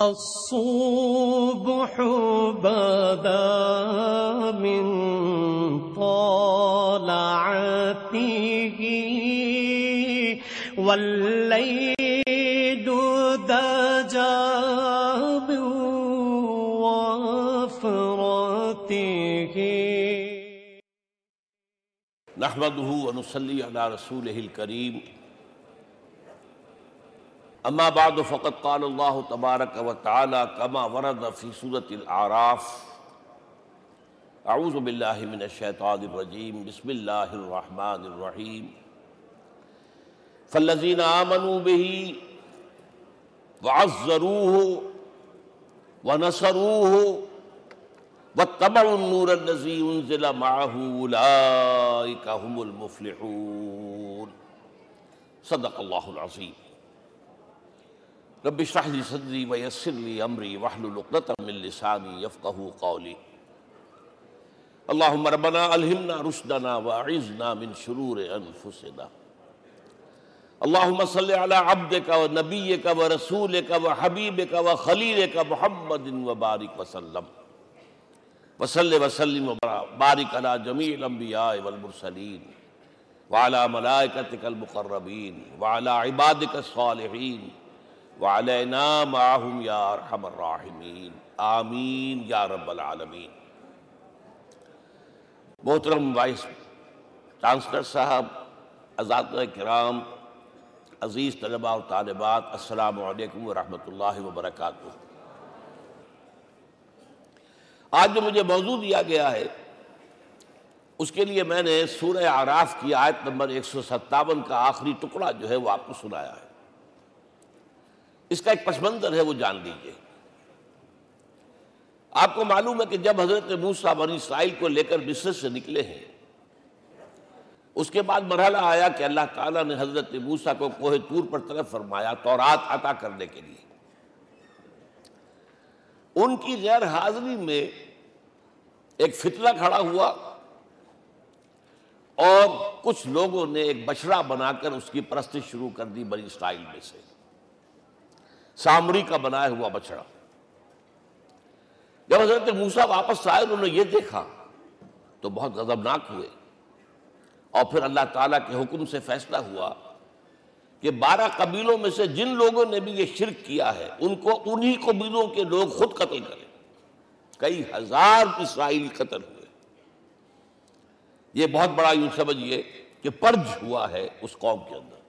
الصبح بدا من طلعته والليل دجى من وفرته نحمده ونصلي على رسوله الكريم. اما بعد فقد قال الله تبارك وتعالى كما ورد في سورة الاعراف. اعوذ بالله من الشيطان الرجيم بسم الله الرحمن الرحيم فالذين آمنوا به وعزروه ونصروه واتبعوا النور الذي انزل معه اولئك هم المفلحون. صدق الله العظيم رب اشرح لي صدري ويسر لي امري واحلل عقدة من لساني يفقهوا قولي. اللهم ربنا الهمنا رشدنا واعذنا من شرور انفسنا اللهم صل على عبدك ونبيك ورسولك وحبيبك وخليلك محمد وبارك وسلم. وصل وسلم وبارك على جميع الانبياء والمرسلين وعلى ملائكتك المقربين وعلى عبادك الصالحين. وعلينا معهم يا ارحم الراحمين آمین یا رب العالمین۔ محترم وائس چانسلر صاحب اساتذہ کرام، عزیز طلباء و طالبات، السلام علیکم ورحمۃ اللہ وبرکاتہ۔ آج جو مجھے موضوع دیا گیا ہے، اس کے لیے میں نے سورہ آراف کی آیت نمبر ایک سو ستاون کا آخری ٹکڑا جو ہے وہ آپ کو سنایا ہے۔ اس کا ایک پس منظر ہے، وہ جان لیجیے آپ کو معلوم ہے کہ جب حضرت موسیٰ بنی اسرائیل کو لے کر مصر سے نکلے ہیں، اس کے بعد مرحلہ آیا کہ اللہ تعالیٰ نے حضرت موسیٰ کو کوہ تور پر طرف فرمایا، تورات عطا کرنے کے لیے۔ ان کی غیر حاضری میں ایک فتنہ کھڑا ہوا اور کچھ لوگوں نے ایک بچڑا بنا کر اس کی پرستش شروع کر دی بنی اسرائیل میں سے۔ سامری کا بنایا ہوا بچڑا۔ جب حضرت موسیٰ واپس آئے، انہوں نے یہ دیکھا تو بہت غضبناک ہوئے۔ اور پھر اللہ تعالیٰ کے حکم سے فیصلہ ہوا کہ بارہ قبیلوں میں سے جن لوگوں نے بھی یہ شرک کیا ہے، ان کو انہی قبیلوں کے لوگ خود قتل کریں۔ کئی ہزار اسرائیلی قتل ہوئے۔ یہ بہت بڑا یوں سمجھئے کہ پرج ہوا ہے اس قوم کے اندر۔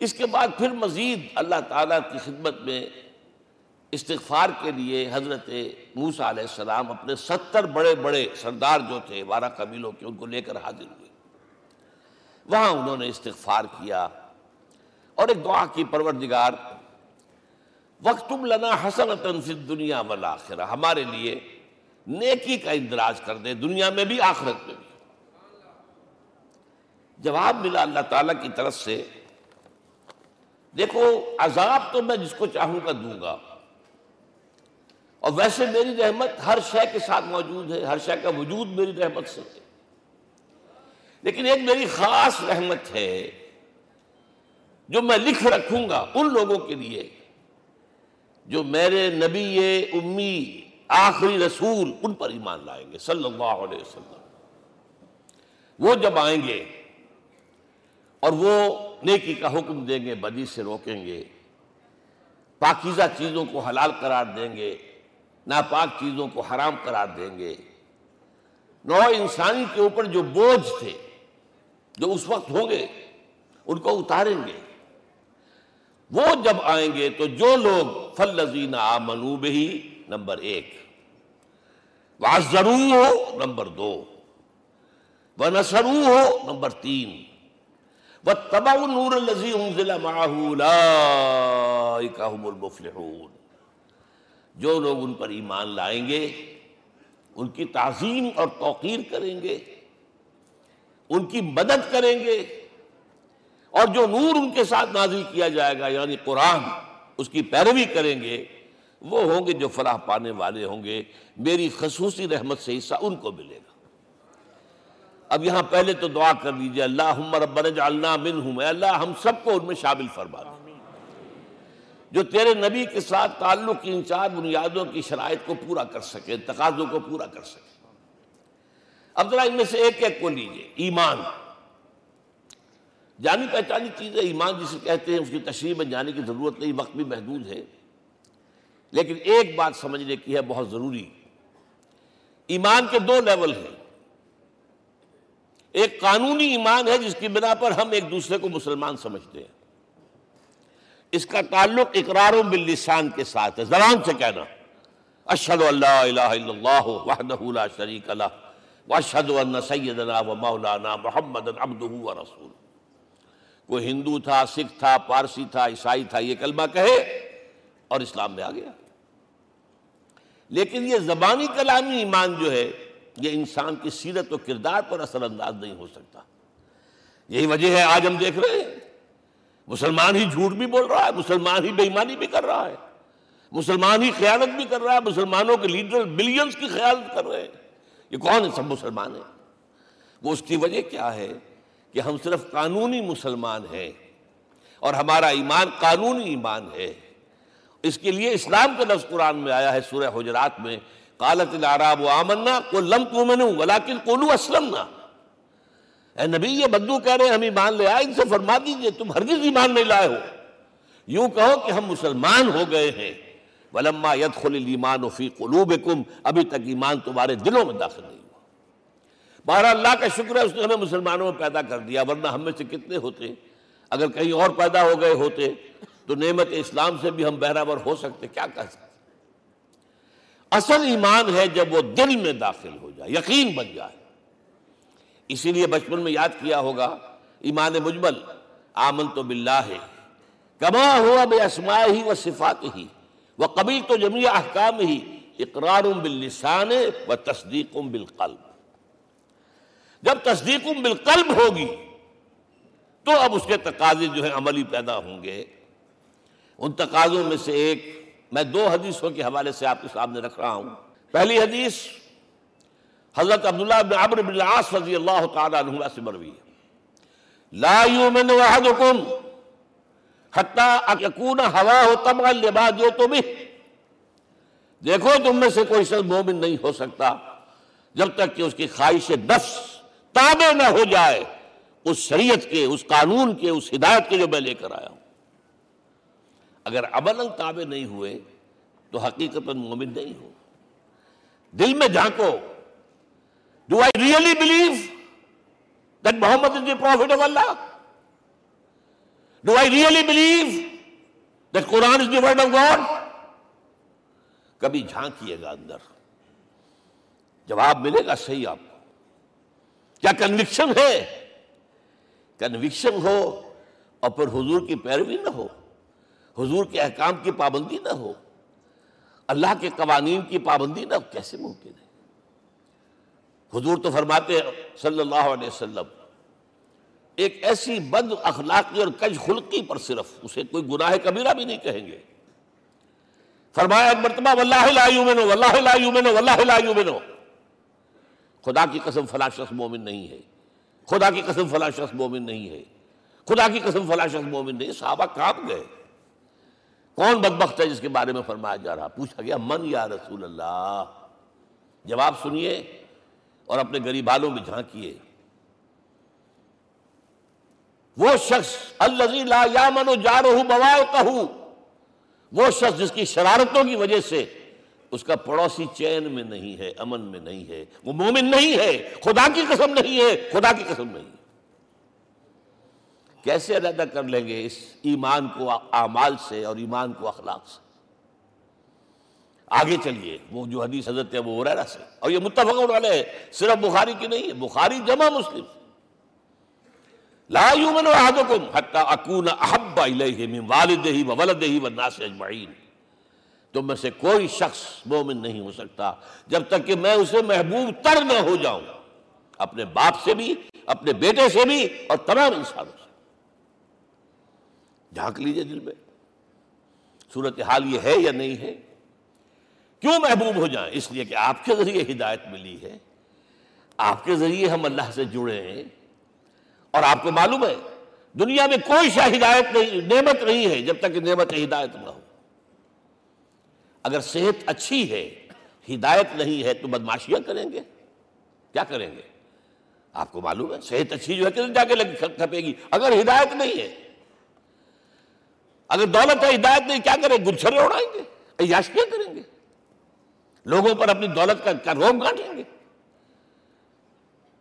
اس کے بعد پھر مزید اللہ تعالیٰ کی خدمت میں استغفار کے لیے حضرت موسیٰ علیہ السلام اپنے ستر بڑے بڑے سردار جو تھے، بارہ قبیلوں کے، ان کو لے کر حاضر ہوئے۔ وہاں انہوں نے استغفار کیا۔ اور ایک دعا کی پروردگار وقتم لنا حسنتن فی الدنیا والآخرہ ہمارے لیے نیکی کا اندراج کر دے دنیا میں بھی، آخرت میں بھی۔ جواب ملا اللہ تعالیٰ کی طرف سے دیکھو، عذاب تو میں جس کو چاہوں گا دوں گا۔ اور ویسے میری رحمت ہر شے کے ساتھ موجود ہے، ہر شے کا وجود میری رحمت سے ہے۔ لیکن ایک میری خاص رحمت ہے جو میں لکھ رکھوں گا ان لوگوں کے لیے جو میرے نبی امی، آخری رسول ان پر ایمان لائیں گے، صلی اللہ علیہ وسلم۔ وہ جب آئیں گے اور وہ نیکی کا حکم دیں گے، بدی سے روکیں گے، پاکیزہ چیزوں کو حلال قرار دیں گے، ناپاک چیزوں کو حرام قرار دیں گے۔ نو انسانی کے اوپر جو بوجھ تھے، جو اس وقت ہوں گے، ان کو اتاریں گے۔ وہ جب آئیں گے تو جو لوگ فلزین آمنو بہی نمبر ایک۔ وَعَزَّرُو ہو نمبر دو۔ وَنَسَرُو ہو نمبر تین۔ وَاتَّبَعُوا النُّورَ الَّذِي أُنزِلَ مَعَهُ هُمُ الْمُفْلِحُونَ۔ جو لوگ ان پر ایمان لائیں گے، ان کی تعظیم اور توقیر کریں گے، ان کی مدد کریں گے، اور جو نور ان کے ساتھ نازل کیا جائے گا یعنی قرآن، اس کی پیروی کریں گے، وہ ہوں گے جو فلاح پانے والے ہوں گے۔ میری خصوصی رحمت سے حصہ ان کو ملے گا۔ اب یہاں پہلے تو دعا کر لیجیے اللہ ربنا جعلنا منہم۔ اے اللہ ہم سب کو ان میں شامل فرما دے۔ جو تیرے نبی کے ساتھ تعلق کی ان چار بنیادوں کی شرائط کو پورا کر سکے تقاضوں کو پورا کر سکے۔ اب ذرا ان میں سے ایک ایک کو لیجیے ایمان۔ جانی پہچانی چیز ہے ایمان جسے کہتے ہیں اس کی تشریح میں جانے کی ضرورت نہیں وقت بھی محدود ہے۔ لیکن ایک بات سمجھنے کی ہے بہت ضروری۔ ایمان کے دو لیول ہیں۔ ایک قانونی ایمان ہے جس کی بنا پر ہم ایک دوسرے کو مسلمان سمجھتے ہیں۔ اس کا تعلق اقرار و باللسان کے ساتھ ہے۔ زبان سے کہنا۔ اشہد اللہ الہ الا اللہ وحدہ لا شریک لہ۔ واشہد ان سیدنا و مولانا محمد عبدہ و رسول کوئی ہندو تھا، سکھ تھا، پارسی تھا، عیسائی تھا، یہ کلمہ کہے اور اسلام میں آ گیا۔ لیکن یہ زبانی کلامی ایمان جو ہے یہ انسان کی سیرت و کردار پر اثر انداز نہیں ہو سکتا۔ یہی وجہ ہے آج ہم دیکھ رہے ہیں۔ مسلمان ہی جھوٹ بھی بول رہا ہے، مسلمان ہی بےمانی بھی کر رہا ہے۔ مسلمان ہی خیانت بھی کر رہا ہے، مسلمانوں کے لیڈر بلینز کی خیانت کر رہے ہیں۔ یہ کون ہے؟ سب مسلمان ہیں۔ وہ اس کی وجہ کیا ہے؟ کہ ہم صرف قانونی مسلمان ہیں اور ہمارا ایمان قانونی ایمان ہے۔ اس کے لیے اسلام کا لفظ قرآن میں آیا ہے، سورہ حجرات میں قالت العراب آمنا کو لم تؤمنوا، ولكن قولوا اسلمنا. اے نبی، یہ بدو کہہ رہے ہیں، ہم ایمان لے آئے، ان سے فرما دیجیے، تم ہرگز ایمان نہیں لائے ہو۔ یوں کہو کہ ہم مسلمان ہو گئے ہیں۔ ولما يدخل الايمان في قلوبكم ابھی تک ایمان تمہارے دلوں میں داخل نہیں ہوا۔ بہرحال اللہ کا شکر ہے، اس نے ہمیں مسلمانوں میں پیدا کر دیا، ورنہ ہم میں سے کتنے ہوتے؟ اگر کہیں اور پیدا ہو گئے ہوتے، تو نعمت اسلام سے بھی ہم بہرابر ہو سکتے، کیا کہہ سکتے؟ اصل ایمان ہے جب وہ دل میں داخل ہو جائے، یقین بن جائے۔ اسی لیے بچپن میں یاد کیا ہوگا، ایمان مجمل آمن تو باللہ ہے کما ہوا بے اسماء ہی و صفات ہی وہ قبیل تو جمیع احکام ہی اقرار باللسان و تصدیق بالقلب۔ جب تصدیق بالقلب ہوگی، تو اب اس کے تقاضے جو ہیں عملی پیدا ہوں گے۔ ان تقاضوں میں سے ایک میں دو حدیثوں کے حوالے سے آپ کے سامنے رکھ رہا ہوں۔ پہلی حدیث حضرت عبداللہ بن عمر بن العاص رضی اللہ تعالی عنہ سے مروی ہے۔ لا یومن احدکم حتی یکون ہواہ طبعا لما جو تو بھی دیکھو تم میں سے کوئی شخص مومن نہیں ہو سکتا جب تک کہ اس کی خواہش نفس تابع نہ ہو جائے، اس شریعت کے، اس قانون کے، اس ہدایت کے جو میں لے کر آیا ہوں۔ اگر عمل تابع نہیں ہوئے تو حقیقت مومن نہیں ہو دل میں جھانکو do I really believe that Muhammad is the prophet of Allah do I really believe that Quran is the word of God کبھی جھانکیے گا اندر۔ جواب ملے گا صحیح آپ کو۔ کیا کنوکشن ہے؟ کنوکشن ہو اور پھر حضور کی پیروی نہ ہو۔ حضور کے احکام کی پابندی نہ ہو، اللہ کے قوانین کی پابندی نہ ہو، کیسے ممکن ہے؟ حضور تو فرماتے ہیں، صلی اللہ علیہ وسلم، ایک ایسی بد اخلاقی اور کج خلقی پر صرف، اسے کوئی گناہ کبیرہ بھی نہیں کہیں گے۔ فرمایا، ایک مرتبہ، واللہ لا یومنو واللہ لا یومنو واللہ لا یومنو خدا کی قسم فلا شخص مومن نہیں ہے۔ خدا کی قسم فلا شخص مومن نہیں ہے۔ خدا کی قسم فلا شخص مومن نہیں صحابہ کام گئے۔ کون بدبخت ہے جس کے بارے میں فرمایا جا رہا پوچھا گیا، من یا رسول اللہ؟ جواب سنیے اور اپنے غریب میں جھانکیے۔ وہ شخص لا یامن و جارہ بوائے وہ شخص جس کی شرارتوں کی وجہ سے اس کا پڑوسی چین میں نہیں ہے، امن میں نہیں ہے، وہ مومن نہیں ہے، خدا کی قسم نہیں ہے، خدا کی قسم نہیں۔ ہے کیسے علیحدہ کر لیں گے اس ایمان کو اعمال سے اور ایمان کو اخلاق سے؟ آگے چلیے، وہ جو حدیث حضرت ہے وہ سے، اور یہ متفق والے صرف بخاری کی نہیں ہے بخاری جمع مسلم۔ لا یومن احدکم حتی اکون احب الیہ من والدہ و ولدہ و الناس اجمعین۔ تم میں سے کوئی شخص مومن نہیں ہو سکتا، جب تک کہ میں اسے محبوب تر نہ ہو جاؤں، اپنے باپ سے بھی، اپنے بیٹے سے بھی، اور تمام انسانوں سے۔ جھانک لیجیے دل میں۔ صورتحال یہ ہے یا نہیں ہے؟ کیوں محبوب ہو جائیں؟ اس لیے کہ آپ کے ذریعے ہدایت ملی ہے۔ آپ کے ذریعے ہم اللہ سے جڑے ہیں۔ اور آپ کو معلوم ہے، دنیا میں کوئی شاہ ہدایت نہیں، نعمت نہیں ہے جب تک کہ نعمت ہدایت نہ ہو۔ اگر صحت اچھی ہے، ہدایت نہیں ہے تو بدماشیاں کریں گے۔ کیا کریں گے؟ آپ کو معلوم ہے، صحت اچھی جو ہے کہ جا کے کھپے گی۔ اگر ہدایت نہیں ہے اگر دولت ہے ہدایت نہیں، کیا کریں؟ گلچھرے اڑائیں گے، عیاشیاں کریں گے۔ لوگوں پر اپنی دولت کا روم کاٹیں گے۔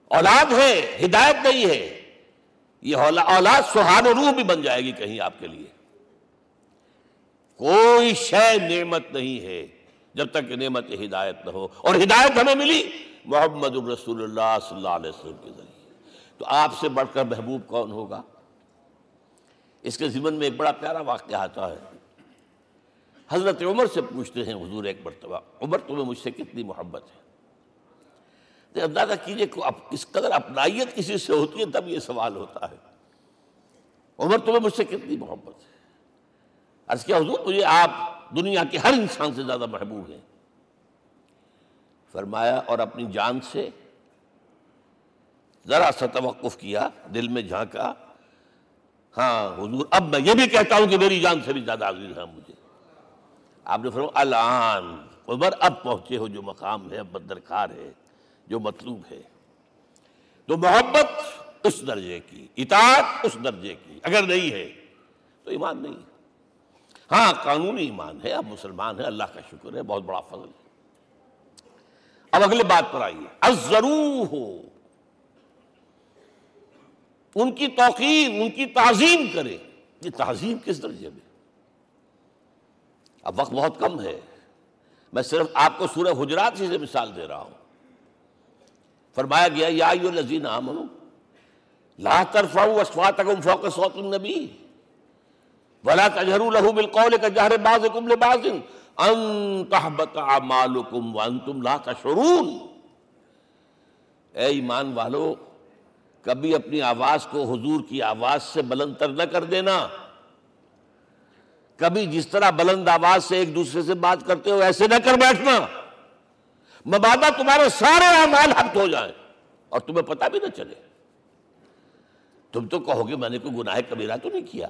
اولاد ہے، ہدایت نہیں ہے۔ یہ اولاد سہان و روح بھی بن جائے گی کہیں آپ کے لیے۔ کوئی شے نعمت نہیں ہے جب تک کہ نعمت ہدایت نہ ہو۔ اور ہدایت ہمیں ملی محمد الرسول اللہ صلی اللہ علیہ وسلم کے ذریعے۔ تو آپ سے بڑھ کر محبوب کون ہوگا؟ اس کے ذمن میں ایک بڑا پیارا واقعہ آتا ہے۔ حضرت عمر سے پوچھتے ہیں، حضور ایک مرتبہ، عمر تمہیں مجھ سے کتنی محبت ہے؟ اندازہ کیجیے اس قدر اپنائیت کسی سے ہوتی ہے، تب یہ سوال ہوتا ہے۔ عمر تمہیں مجھ سے کتنی محبت ہے؟ عرض کیا، حضور مجھے آپ دنیا کے ہر انسان سے زیادہ محبوب ہیں۔ فرمایا، اور اپنی جان سے ذرا سا توقف کیا، دل میں جھانکا ہاں حضور، اب میں یہ بھی کہتا ہوں کہ میری جان سے بھی زیادہ عزیز ہے مجھے۔ آپ نے فرمایا، الان، عمر اب پہنچے ہو جو مقام ہے، اب بدرکار ہے، جو مطلوب ہے۔ تو محبت اس درجے کی، اطاعت اس درجے کی۔ اگر نہیں ہے، تو ایمان نہیں ہے۔ ہاں قانونی ایمان ہے اب مسلمان ہے اللہ کا شکر ہے، بہت بڑا فضل ہے۔ اب اگلے بات پر آئیے۔ ازرو ہو ان کی توقیر، ان کی تعظیم کرے۔ یہ تعظیم کس درجے میں؟ اب وقت بہت کم ہے۔ میں صرف آپ کو سورہ حجرات سے مثال دے رہا ہوں۔ فرمایا گیا، یا ایو الذین آمنو لا ترفعوا اصواتکم فوق صوت النبی۔ ولا تجهروا له بالقول كجهر بعضكم لبعض۔ ان تحبط اعمالكم وانتم لا تشعرون۔ اے ایمان والو کبھی اپنی آواز کو حضور کی آواز سے بلند تر نہ کر دینا۔ کبھی جس طرح بلند آواز سے ایک دوسرے سے بات کرتے ہو ایسے نہ کر بیٹھنا۔ مبادہ تمہارے سارے اعمال حق ہو جائیں اور تمہیں پتہ بھی نہ چلے۔ تم تو کہو گے میں نے کوئی گناہ کبیرہ تو نہیں کیا۔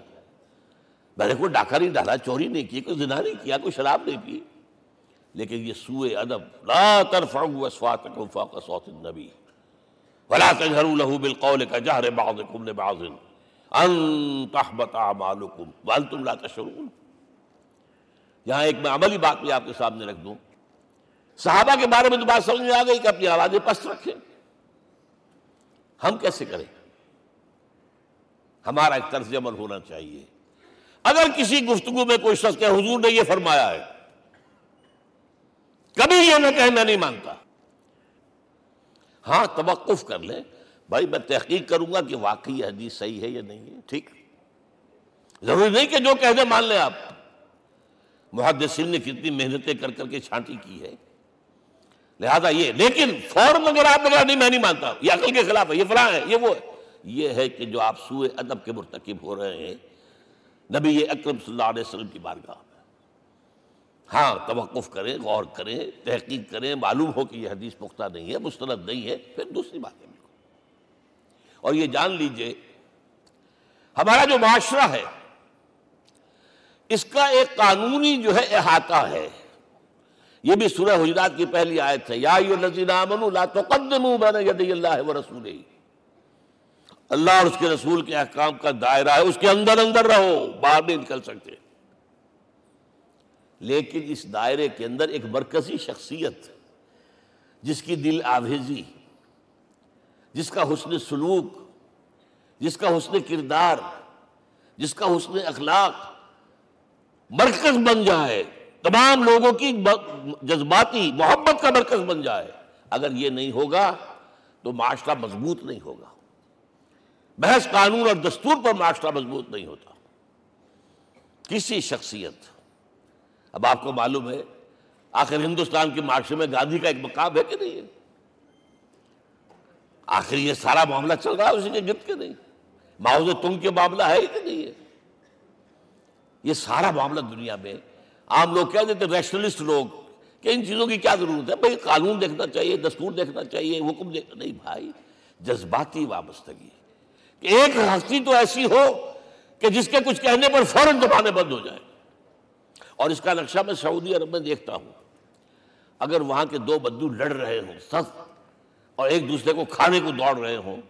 میں نے کوئی ڈاکہ نہیں ڈالا، چوری نہیں کی، کوئی زنا نہیں کیا، کوئی شراب نہیں پی۔ لیکن یہ سوئے ادب، لا ترفعوا اصواتکم فوق صوت النبی۔ ولا تجهروا له بالقول كجهر بعضكم لبعض. ان تحبط اعمالكم وانتم لا تشعرون. یہاں ایک میں عملی بات بھی آپ کے سامنے رکھ دوں. صحابہ کے بارے میں تو بات سمجھ میں آ گئی کہ اپنی آوازیں پست رکھیں. ہم کیسے کریں؟ ہمارا ایک طرز عمل ہونا چاہیے. اگر کسی گفتگو میں کوئی شخص کہ حضور نے یہ فرمایا ہے. کبھی یہ نہ کہ میں نہیں مانتا. ہاں توقف کر لیں۔ بھائی میں تحقیق کروں گا کہ واقعی حدیث صحیح ہے یا نہیں ہے۔ ٹھیک۔ ضروری نہیں کہ جو کہہ دیں مان لیں آپ۔ محدثین نے کتنی محنتیں کر کر کے چھانٹی کی ہے۔ لہذا یہ لیکن فوراً اگر آپ نہیں میں نہیں مانتا۔ یہ عقل کے خلاف ہے یہ فلاں ہے یہ وہ ہے۔ یہ ہے کہ جو آپ سوئے ادب کے مرتکب ہو رہے ہیں نبی اکرم صلی اللہ علیہ وسلم کی بارگاہ۔ ہاں توقف کریں، غور کریں، تحقیق کریں، معلوم ہو کہ یہ حدیث پختہ نہیں ہے، مستند نہیں ہے، پھر دوسری بات ہے اور یہ جان لیجیے، ہمارا جو معاشرہ ہے، اس کا ایک قانونی جو ہے احاطہ ہے۔ یہ بھی سورہ حجرات کی پہلی آیت ہے، یا لا تقدموا بین یدی اللہ و رسولہ۔ اللہ اور اس کے رسول کے احکام کا دائرہ ہے، اس کے اندر اندر رہو باہر نہیں نکل سکتے۔ لیکن اس دائرے کے اندر ایک مرکزی شخصیت، جس کی دل آویزی، جس کا حسن سلوک، جس کا حسن کردار، جس کا حسن اخلاق مرکز بن جائے، تمام لوگوں کی جذباتی، محبت کا مرکز بن جائے۔ اگر یہ نہیں ہوگا تو معاشرہ مضبوط نہیں ہوگا۔ بحث قانون اور دستور پر معاشرہ مضبوط نہیں ہوتا۔ کسی شخصیت اب آپ کو معلوم ہے، آخر ہندوستان کے معاشرے میں گاندھی کا ایک مقام ہے کہ نہیں ہے؟ آخر یہ سارا معاملہ چل رہا ہے اسی کے گرد کے نہیں؟ معاوضے تم کے معاملہ ہے کہ نہیں ہے؟ یہ سارا معاملہ دنیا میں عام لوگ کہہ دیتے ریشنلسٹ لوگ۔ کہ ان چیزوں کی کیا ضرورت ہے؟ بھائی، قانون دیکھنا چاہیے، دستور دیکھنا چاہیے، حکم دیکھنا، نہیں بھائی، جذباتی وابستگی کہ ایک ہستی تو ایسی ہو کہ جس کے کچھ کہنے پر فوراً زبانیں بند ہو جائیں۔ اور اس کا نقشہ میں سعودی عرب میں دیکھتا ہوں۔ اگر وہاں کے دو بدو لڑ رہے ہوں، سخت، اور ایک دوسرے کو کھانے کو دوڑ رہے ہوں،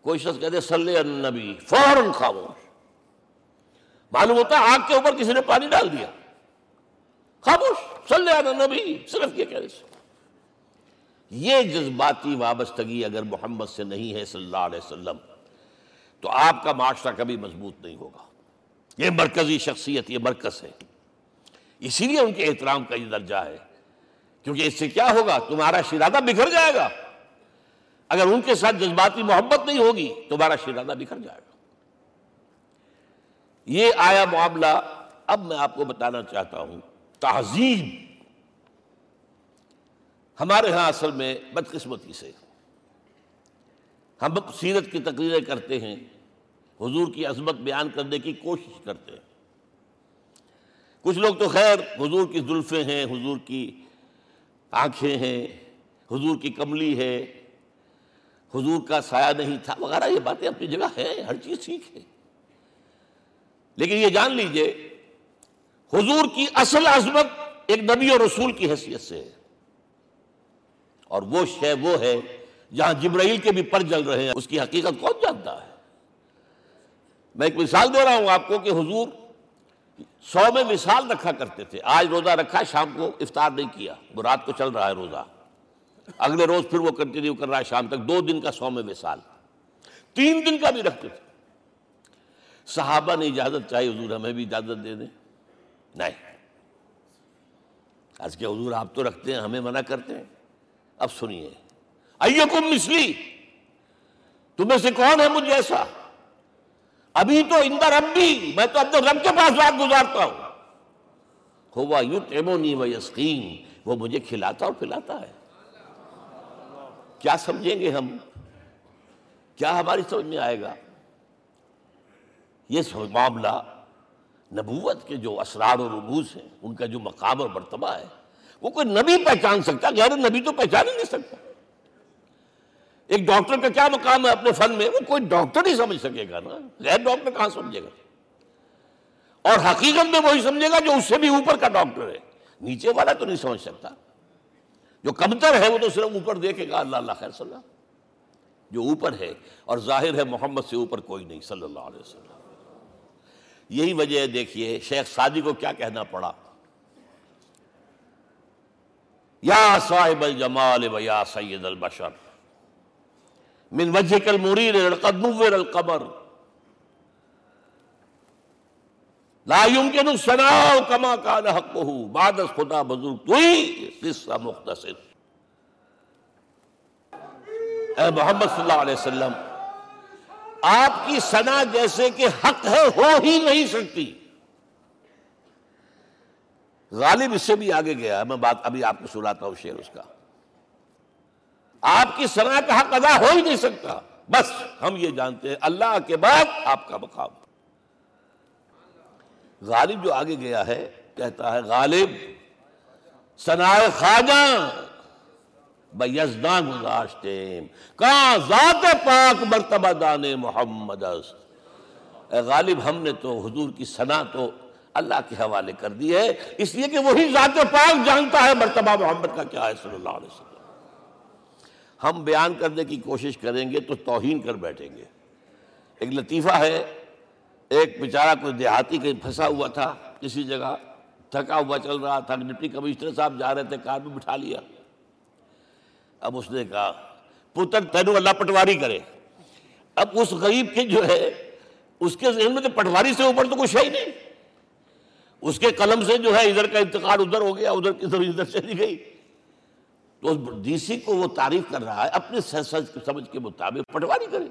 کوئی شخص کہتے صلی النبی، فوراً خاموش معلوم ہوتا ہے آگ کے اوپر کسی نے پانی ڈال دیا۔ خاموش، صلی النبی، صرف یہ کہنے سے یہ جذباتی وابستگی اگر محمد سے نہیں ہے صلی اللہ علیہ وسلم، تو آپ کا معاشرہ کبھی مضبوط نہیں ہوگا۔ یہ مرکزی شخصیت، یہ مرکز ہے۔ اسی لیے ان کے احترام کا یہ درجہ ہے۔ کیونکہ اس سے کیا ہوگا؟ تمہارا شرادہ بکھر جائے گا۔ اگر ان کے ساتھ جذباتی محبت نہیں ہوگی، تمہارا شرادہ بکھر جائے گا۔ یہ آیا معاملہ۔ اب میں آپ کو بتانا چاہتا ہوں تہذیب ہمارے ہاں اصل میں بدقسمتی سے۔ ہم سیرت کی تقریریں کرتے ہیں، حضور کی عظمت بیان کرنے کی کوشش کرتے ہیں۔ کچھ لوگ تو خیر، حضور کی زلفیں ہیں، حضور کی آنکھیں ہیں، حضور کی کملی ہے، حضور کا سایہ نہیں تھا، وغیرہ، یہ باتیں اپنی جگہ ہیں، ہر چیز ٹھیک ہے۔ لیکن یہ جان لیجیے، حضور کی اصل عظمت ایک نبی اور رسول کی حیثیت سے ہے۔ اور وہ شے وہ ہے، جہاں جبرائیل کے بھی پر جل رہے ہیں، اس کی حقیقت کون جانتا ہے؟ میں ایک مثال دے رہا ہوں آپ کو کہ حضور سو میں مثال رکھا کرتے تھے۔ آج روزہ رکھا، شام کو افطار نہیں کیا۔ وہ رات کو چل رہا ہے روزہ۔ اگلے روز پھر وہ کنٹینیو کر رہا ہے شام تک۔ دو دن کا سو میں مثال۔ تین دن کا بھی رکھتے تھے۔ صحابہ نے اجازت چاہی، حضور ہمیں بھی اجازت دے دیں۔ نہیں۔ آج کے حضور آپ تو رکھتے ہیں، ہمیں منع کرتے ہیں۔ اب سنیے۔ ایکم مسلی تمہیں سے کون ہے مجھ جیسا؟ ابھی تو اندر ربی میں تو اپنے رب کے پاس رات گزارتا ہوں۔ ہوا یو و یسقین وہ مجھے کھلاتا اور پلاتا ہے۔ کیا سمجھیں گے ہم؟ کیا ہماری سمجھ میں آئے گا؟ یہ معاملہ نبوت کے جو اسرار و رموز ہیں، ان کا جو مقام اور مرتبہ ہے، وہ کوئی نبی پہچان سکتا، غیر نبی تو پہچان ہی نہیں سکتا۔ ایک ڈاکٹر کا کیا مقام ہے اپنے فن میں؟ وہ کوئی ڈاکٹر ہی سمجھ سکے گا نا۔ غیر ڈاکٹر کہاں سمجھے گا؟ اور حقیقت میں وہی سمجھے گا جو اس سے بھی اوپر کا ڈاکٹر ہے۔ نیچے والا تو نہیں سمجھ سکتا۔ جو کمتر ہے وہ تو صرف اوپر دیکھے گا۔ اللہ اللہ خیر صلی اللہ جو اوپر ہے اور ظاہر ہے محمد سے اوپر کوئی نہیں، صلی اللہ علیہ وسلم۔ یہی وجہ دیکھیے، شیخ سادی کو کیا کہنا پڑا؟ یا صاحب الجمال و یا سید البشر۔ من وجهك المرير لقد نور القمر. لا يمكن الثناء كما كان حقه. بعد خدا بزرگ توئی قصہ مختصر. اے محمد صلی اللہ علیہ وسلم، آپ کی سنا جیسے کہ حق ہے، ہو ہی نہیں سکتی. غالب اس سے بھی آگے گیا ہے، میں بات ابھی آپ کو سناتا ہوں شعر اس کا. آپ کی سنا کا حق ادا ہو ہی نہیں سکتا۔ بس ہم یہ جانتے ہیں، اللہ کے بعد آپ کا مقام۔ غالب جو آگے گیا ہے، کہتا ہے، غالب سنا خواجہ بزداں گزاشتے کہاں ذات پاک مرتبہ دان محمد اے غالب، ہم نے تو حضور کی سنا تو اللہ کے حوالے کر دی ہے۔ اس لیے کہ وہی ذات پاک جانتا ہے مرتبہ محمد کا کیا ہے، صلی اللہ علیہ وسلم۔ ہم بیان کرنے کی کوشش کریں گے تو توہین کر بیٹھیں گے۔ ایک لطیفہ ہے، ایک بیچارہ کوئی دیہاتی کہیں پھنسا ہوا تھا کسی جگہ، تھکا ہوا چل رہا تھا، ڈپٹی کمشنر صاحب جا رہے تھے، کار میں بٹھا لیا۔ اب اس نے کہا، پتر تینو اللہ پٹواری کرے۔ اب اس غریب کے جو ہے، اس کے ذہن میں تو پٹواری سے اوپر تو کچھ ہے ہی نہیں۔ اس کے قلم سے جو ہے، ادھر کا انتقال ادھر ہو گیا، ادھر ادھر ادھر چلی گئی۔ تو ڈی سی کو وہ تعریف کر رہا ہے اپنے سمجھ کے مطابق پٹواری کرے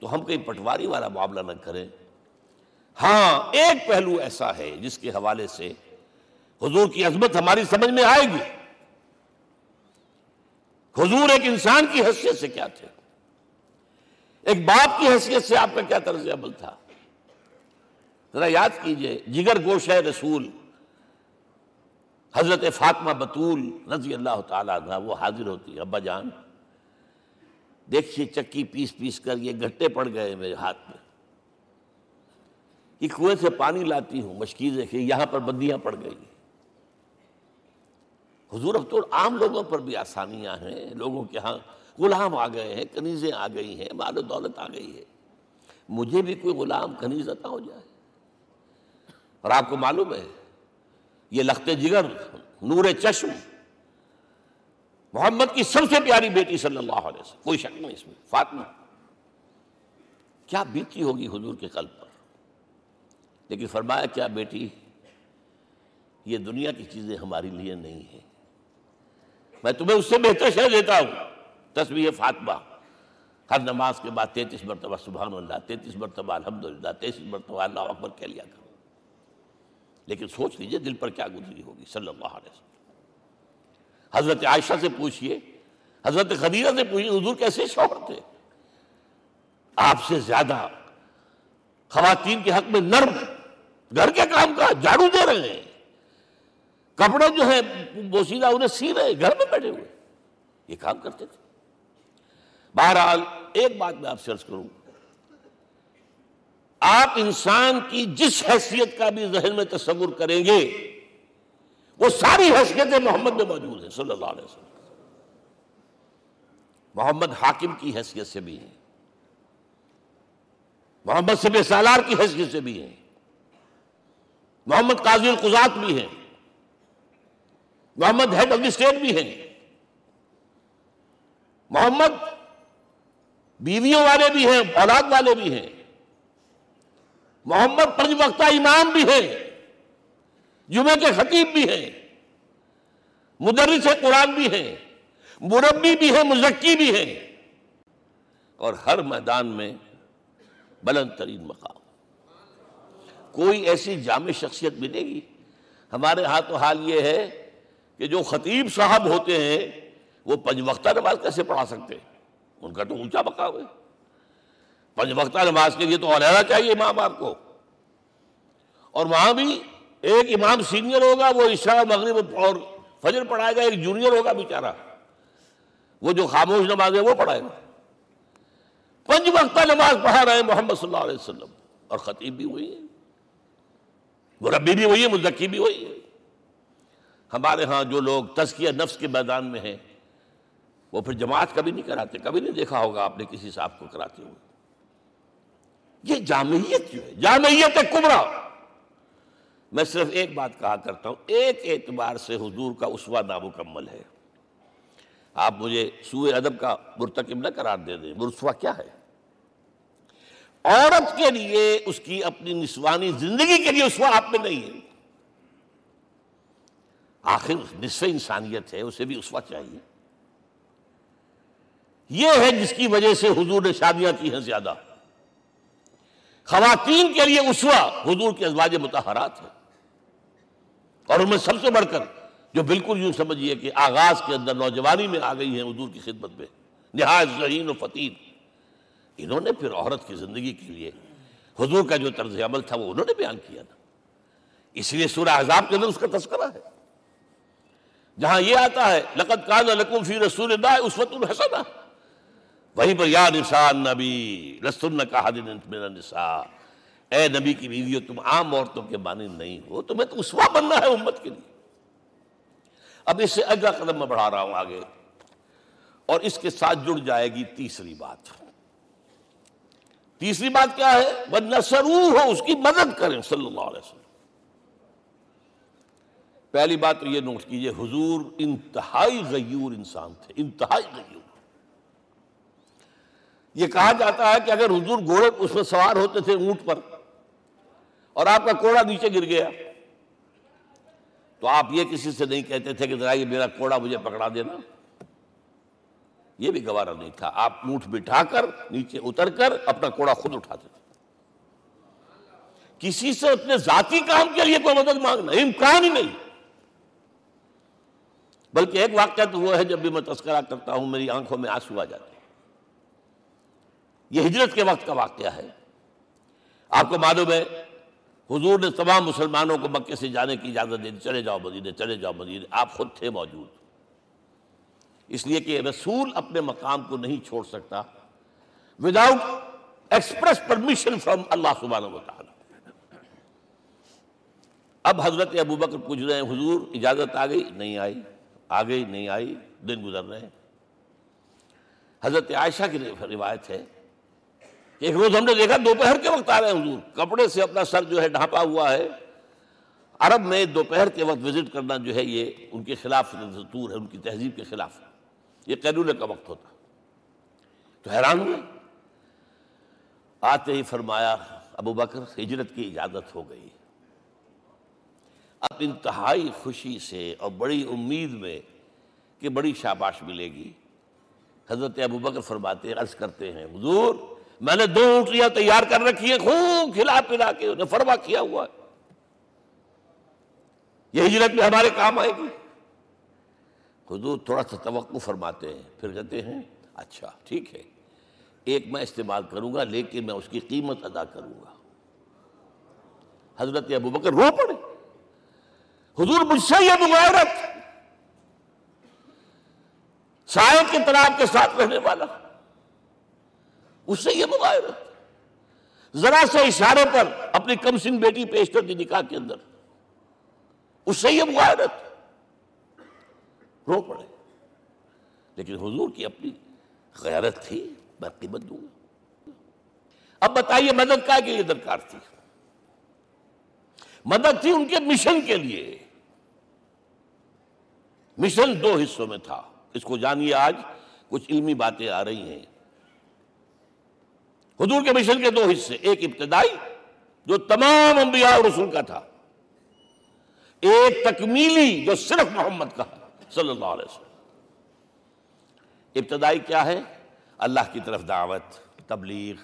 تو ہم کہیں پٹواری والا معاملہ نہ کریں۔ ہاں ایک پہلو ایسا ہے جس کے حوالے سے حضور کی عظمت ہماری سمجھ میں آئے گی۔ حضور ایک انسان کی حیثیت سے کیا تھے؟ ایک باپ کی حیثیت سے آپ کا کیا طرز عمل تھا؟ ذرا یاد کیجیے، جگر گوش ہے رسول۔ حضرت فاطمہ بطول رضی اللہ تعالیٰ عنہ، وہ حاضر ہوتی ابا جان۔ دیکھیے چکی پیس پیس کر یہ گھٹے پڑ گئے میرے ہاتھ میں۔ کہ کنویں سے پانی لاتی ہوں مشکیز ہے کہ یہاں پر بندیاں پڑ گئی حضور اب تو عام لوگوں پر بھی آسانیاں ہیں، لوگوں کے ہاں غلام آ گئے ہیں، کنیزیں آ گئی ہیں، مال و دولت آ گئی ہے۔ مجھے بھی کوئی غلام کنیز عطا ہو جائے۔ اور آپ کو معلوم ہے یہ لخت جگر، نور چشم۔ محمد کی سب سے پیاری بیٹی صلی اللہ علیہ وسلم، کوئی شک نہیں اس میں، فاطمہ۔ کیا بیتی ہوگی حضور کے قلب پر؟ لیکن فرمایا، کیا بیٹی، یہ دنیا کی چیزیں ہماری لیے نہیں ہیں۔ میں تمہیں اس سے بہتر شہ دیتا ہوں۔ تصویر فاطمہ۔ ہر نماز کے بعد تینتیس مرتبہ سبحان اللہ، تینتیس مرتبہ الحمدللہ، تینتیس مرتبہ اللہ اکبر کہہ لیا کرو۔ لیکن سوچ لیجیے دل پر کیا گزری ہوگی، صلی اللہ علیہ وسلم۔ حضرت عائشہ سے پوچھئے، حضرت خدیجہ سے پوچھئے، حضور کیسے شوہر تھے؟ آپ سے زیادہ خواتین کے حق میں نرم، گھر کے کام کا جھاڑو دے رہے ہیں۔ کپڑے جو ہیں بوسیدہ انہیں سی رہے گھر میں بیٹھے ہوئے۔ یہ کام کرتے تھے۔ بہرحال ایک بات میں آپ سے عرض کروں۔ آپ انسان کی جس حیثیت کا بھی ذہن میں تصور کریں گے، وہ ساری حیثیتیں محمد میں موجود ہیں، صلی اللہ علیہ وسلم۔ محمد حاکم کی حیثیت سے بھی ہیں۔ محمد سب سالار کی حیثیت سے بھی ہیں۔ محمد قاضی القضات بھی ہیں۔ Muhammad head of the state بھی ہیں۔ محمد بیویوں والے بھی ہیں، اولاد والے بھی ہیں۔ محمد پنج وقتہ امام بھی ہیں جمعے کے خطیب بھی ہیں مدرس قرآن بھی ہیں مربی بھی ہیں مزکی بھی ہیں اور ہر میدان میں بلند ترین مقام۔ کوئی ایسی جامع شخصیت ملے گی؟ ہمارے ہاں تو حال یہ ہے کہ جو خطیب صاحب ہوتے ہیں، وہ پنج وقتہ نماز کیسے پڑھا سکتے؟ ہیں ان کا تو اونچا مقام ہے۔ پنج وقتہ نماز کے لیے تو علیحدہ چاہیے امام آپ کو۔ اور وہاں بھی ایک امام سینئر ہوگا، وہ عشاء، مغرب اور فجر پڑھائے گا، ایک جونیئر ہوگا بیچارہ۔ وہ جو خاموش نماز ہے وہ پڑھائے گا۔ پنج وقتہ نماز پڑھا رہے ہیں محمد صلی اللہ علیہ وسلم۔ اور خطیب بھی وہی ہے مربی بھی وہی ہے مزکی بھی وہی ہے ہمارے ہاں جو لوگ تزکیہ نفس کے میدان میں ہیں، وہ پھر جماعت کبھی نہیں کراتے، کبھی نہیں دیکھا ہوگا آپ نے کسی صاحب کو کراتے ہوئے۔ یہ جامعیت جو ہے، جامعیت کمرہ میں صرف ایک بات کہا کرتا ہوں، ایک اعتبار سے حضور کا اسوا نامکمل ہے۔ آپ مجھے سوئے ادب کا مرتکب نہ قرار دے دیں مرسوا کیا ہے؟ عورت کے لیے اس کی اپنی نسوانی زندگی کے لیے اسوا آپ میں نہیں ہے۔ آخر نصف انسانیت ہے، اسے بھی اسوا چاہیے۔ یہ ہے جس کی وجہ سے حضور نے شادیاں کی ہیں زیادہ۔ خواتین کے لیے اسوا حضور کے ازواج متحرات ہیں۔ اور ان میں سب سے بڑھ کر جو بالکل یوں سمجھیے کہ آغاز کے اندر نوجوانی میں آ گئی ہیں حضور کی خدمت میں، نہایت ذہین و فتین انہوں نے پھر عورت کی زندگی کے لیے حضور کا جو طرز عمل تھا وہ انہوں نے بیان کیا نا۔ اس لیے سورہ عذاب کے اندر اس کا تذکرہ ہے۔ جہاں یہ آتا ہے، لقد کان لکم فی رسول اللہ اسوۃ الحسنہ وہیں پر یا نساء نبی لستن کا حد من اے نبی کی بیویو تم عام عورتوں کے معنی نہیں ہو، تمہیں تو اسوا بننا ہے امت کے لیے۔ اب اس سے اگلا قدم میں بڑھا رہا ہوں آگے۔ اور اس کے ساتھ جڑ جائے گی تیسری بات۔ تیسری بات کیا ہے؟ وہ نسرو ہو اس کی مدد کریں صلی اللہ علیہ وسلم۔ پہلی بات تو یہ نوٹ کیجیے، حضور انتہائی غیور انسان تھے، انتہائی غیور۔ یہ کہا جاتا ہے کہ اگر حضور گھوڑے اس میں سوار ہوتے تھے اونٹ پر اور آپ کا کوڑا نیچے گر گیا، تو آپ یہ کسی سے نہیں کہتے تھے کہ ذرا یہ میرا کوڑا مجھے پکڑا دینا۔ یہ بھی گوارا نہیں تھا۔ آپ اونٹ بٹھا کر، نیچے اتر کر اپنا کوڑا خود اٹھاتے تھے۔ کسی سے اپنے ذاتی کام کے لیے کوئی مدد مانگنا امکان ہی نہیں۔ بلکہ ایک واقعہ تو وہ ہے، جب بھی میں تذکرہ کرتا ہوں، میری آنکھوں میں آنسو آ جاتے یہ ہجرت کے وقت کا واقعہ ہے۔ آپ کو معلوم ہے، حضور نے تمام مسلمانوں کو مکے سے جانے کی اجازت دے دی، چلے جاؤ مدینے چلے جاؤ مدینے آپ خود تھے موجود۔ اس لیے کہ رسول اپنے مقام کو نہیں چھوڑ سکتا۔ Without express permission from Allah سبحانہ و تعالی اب حضرت ابو بکر پوچھ رہے ہیں، حضور اجازت آ گئی؟ نہیں آئی۔ آ گئی نہیں آئی، دن گزر رہے ہیں۔ حضرت عائشہ کی روایت ہے کہ ایک روز ہم نے دیکھا دوپہر کے وقت آ رہے ہیں حضور۔ کپڑے سے اپنا سر جو ہے ڈھانپا ہوا ہے۔ عرب میں دوپہر کے وقت وزٹ کرنا جو ہے یہ ان کے خلاف دستور ہے، ان کی تہذیب کے خلاف۔ یہ قیلولے کا وقت ہوتا۔ تو حیران ہوئے۔ آتے ہی فرمایا، ابو بکر، ہجرت کی اجازت ہو گئی۔ اب انتہائی خوشی سے اور بڑی امید میں کہ بڑی شاباش ملے گی۔ حضرت ابو بکر فرماتے، عرض کرتے ہیں، حضور میں نے دو اونٹیاں تیار کر رکھی ہیں خوب کھلا پلا کے انہیں فرما کیا ہوا ہے۔ یہ ہجرت میں ہمارے کام آئے گی۔ حضور تھوڑا سا توقع فرماتے ہیں، پھر کہتے ہیں اچھا ٹھیک ہے۔ ایک میں استعمال کروں گا، لیکن میں اس کی قیمت ادا کروں گا۔ حضرت ابو بکر رو پڑے۔ حضور مجھ سے یہ مغیرت سائے کے تناب کے ساتھ رہنے والا۔ اس سے یہ مغیرت ذرا سے اشارے پر اپنی کم سن بیٹی پیش کر دی نکاح کے اندر۔ اس سے یہ مغیرت رو پڑے۔ لیکن حضور کی اپنی غیرت تھی، میں قیمت دوں گا۔ اب بتائیے، مدد کا کہ یہ درکار تھی؟ مدد تھی ان کے مشن کے لیے۔ مشن دو حصوں میں تھا۔ اس کو جانیے آج کچھ علمی باتیں آ رہی ہیں۔ حضور کے مشن کے دو حصے، ایک ابتدائی جو تمام انبیاء اور رسول کا تھا، ایک تکمیلی جو صرف محمد کا صلی اللہ علیہ وسلم۔ ابتدائی کیا ہے؟ اللہ کی طرف دعوت، تبلیغ۔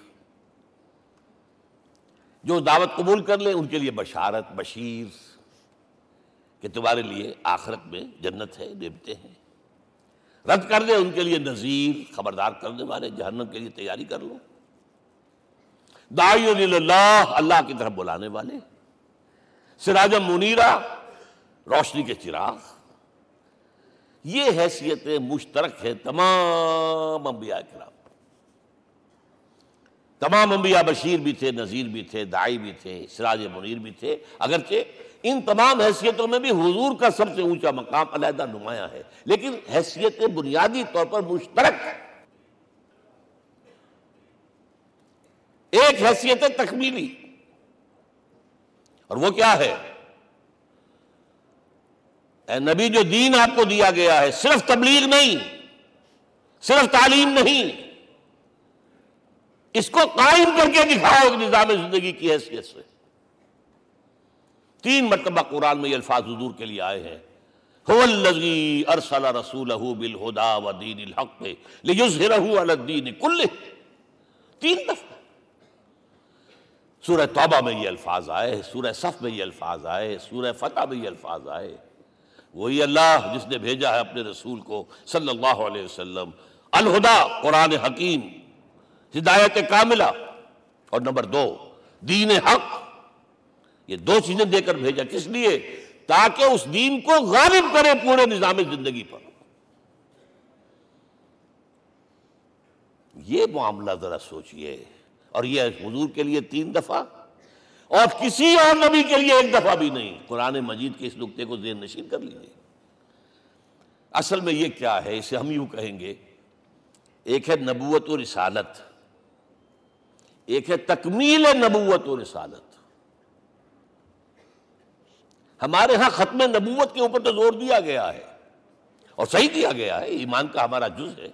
جو دعوت قبول کر لیں ان کے لیے بشارت، بشیر۔ کہ تمہارے لیے آخرت میں جنت ہے نبتے ہیں۔ رد کر دیں ان کے لیے نذیر، خبردار کرنے والے جہنم کے لیے تیاری کر لو۔ دائی اللہ اللہ کی طرف بلانے والے۔ سراجم منیرا روشنی کے چراغ۔ یہ حیثیتیں مشترک ہے تمام انبیاء کرام۔ تمام انبیاء بشیر بھی تھے، نذیر بھی تھے دائی بھی تھے، سراج منیر بھی تھے۔ اگرچہ ان تمام حیثیتوں میں بھی حضور کا سب سے اونچا مقام علیحدہ نمایاں ہے، لیکن حیثیتیں بنیادی طور پر مشترک ایک حیثیت تکمیلی۔ اور وہ کیا ہے؟ اے نبی، جو دین آپ کو دیا گیا ہے، صرف تبلیغ نہیں، صرف تعلیم نہیں، اس کو قائم کر کے دکھاؤ نظام زندگی کی حیثیت سے۔ تین مرتبہ قرآن میں یہ الفاظ حضور کے لیے آئے ہیں۔ ارسل رسول بالہدا و دین الحق علی الدین کل تین دفعہ۔ سورہ توبہ میں یہ الفاظ آئے، سورہ صف میں یہ الفاظ آئے، سورہ فتح میں یہ الفاظ آئے۔ وہی اللہ جس نے بھیجا ہے اپنے رسول کو صلی اللہ علیہ وسلم۔ الہدا، قرآن حکیم، ہدایت کاملہ۔ اور نمبر دو، دین حق۔ یہ دو چیزیں دے کر بھیجا۔ کس لیے؟ تاکہ اس دین کو غالب کرے پورے نظام زندگی پر۔ یہ معاملہ ذرا سوچئے۔ اور یہ حضور کے لیے تین دفعہ اور کسی اور نبی کے لیے ایک دفعہ بھی نہیں۔ قرآن مجید کے اس نقطے کو ذہن نشین کر لیجیے اصل میں یہ کیا ہے، اسے ہم یوں کہیں گے، ایک ہے نبوت و رسالت، ایک ہے تکمیل نبوت و رسالت۔ ہمارے ہاں ختم نبوت کے اوپر تو زور دیا گیا ہے اور صحیح دیا گیا ہے، ایمان کا ہمارا جز ہے۔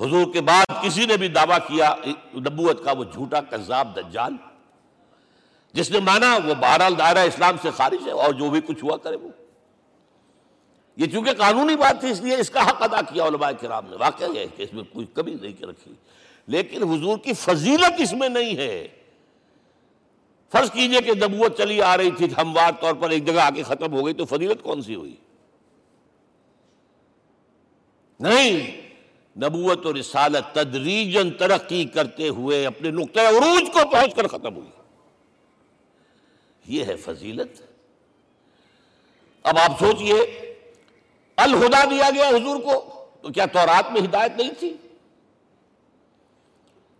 حضور کے بعد کسی نے بھی دعویٰ کیا، نبوت کا وہ جھوٹا کذاب دجال۔ جس نے مانا وہ بہرحال دائرہ اسلام سے خارج ہے، اور جو بھی کچھ ہوا کرے وہ۔ یہ چونکہ قانونی بات تھی، اس لیے اس کا حق ادا کیا علماء کرام نے۔ واقعہ ہے کہ اس میں کوئی کمی نہیں رکھی۔ لیکن حضور کی فضیلت اس میں نہیں ہے۔ فرض کیجیے کہ نبوت چلی آ رہی تھی، ہموار طور پر ایک جگہ آ کے ختم ہو گئی، تو فضیلت کون سی ہوئی؟ نہیں۔ نبوت اور رسالت تدریجن ترقی کرتے ہوئے اپنے نقطۂ عروج کو پہنچ کر ختم ہوئی۔ یہ ہے فضیلت۔ اب آپ سوچئے، الہدا دیا گیا حضور کو، تو کیا تورات میں ہدایت نہیں تھی؟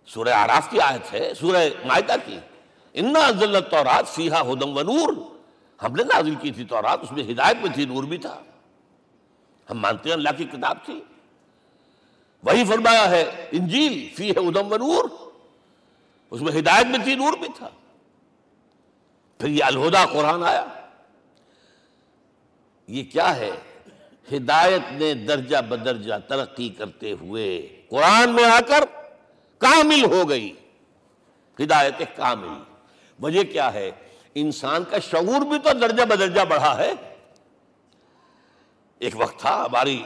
سورہ آراف کی آیت ہے، سورہ معاہدہ کی۔ انا ضلع تورات سیاہ ہدم و نور ہم نے نازل کی تھی تورات، اس میں ہدایت میں تھی، نور بھی تھا۔ ہم مانتے ہیں اللہ کی کتاب تھی۔ وہی فرمایا ہے، انجیل فی ہے ادم و نور۔ اس میں ہدایت میں تھی، نور بھی تھا۔ پھر یہ الہدا قرآن آیا۔ یہ کیا ہے؟ ہدایت نے درجہ بدرجہ ترقی کرتے ہوئے قرآن میں آ کر کامل ہو گئی۔ ہدایت کامل۔ وجہ کیا ہے؟ انسان کا شعور بھی تو درجہ بدرجہ بڑھا ہے۔ ایک وقت تھا، ہماری،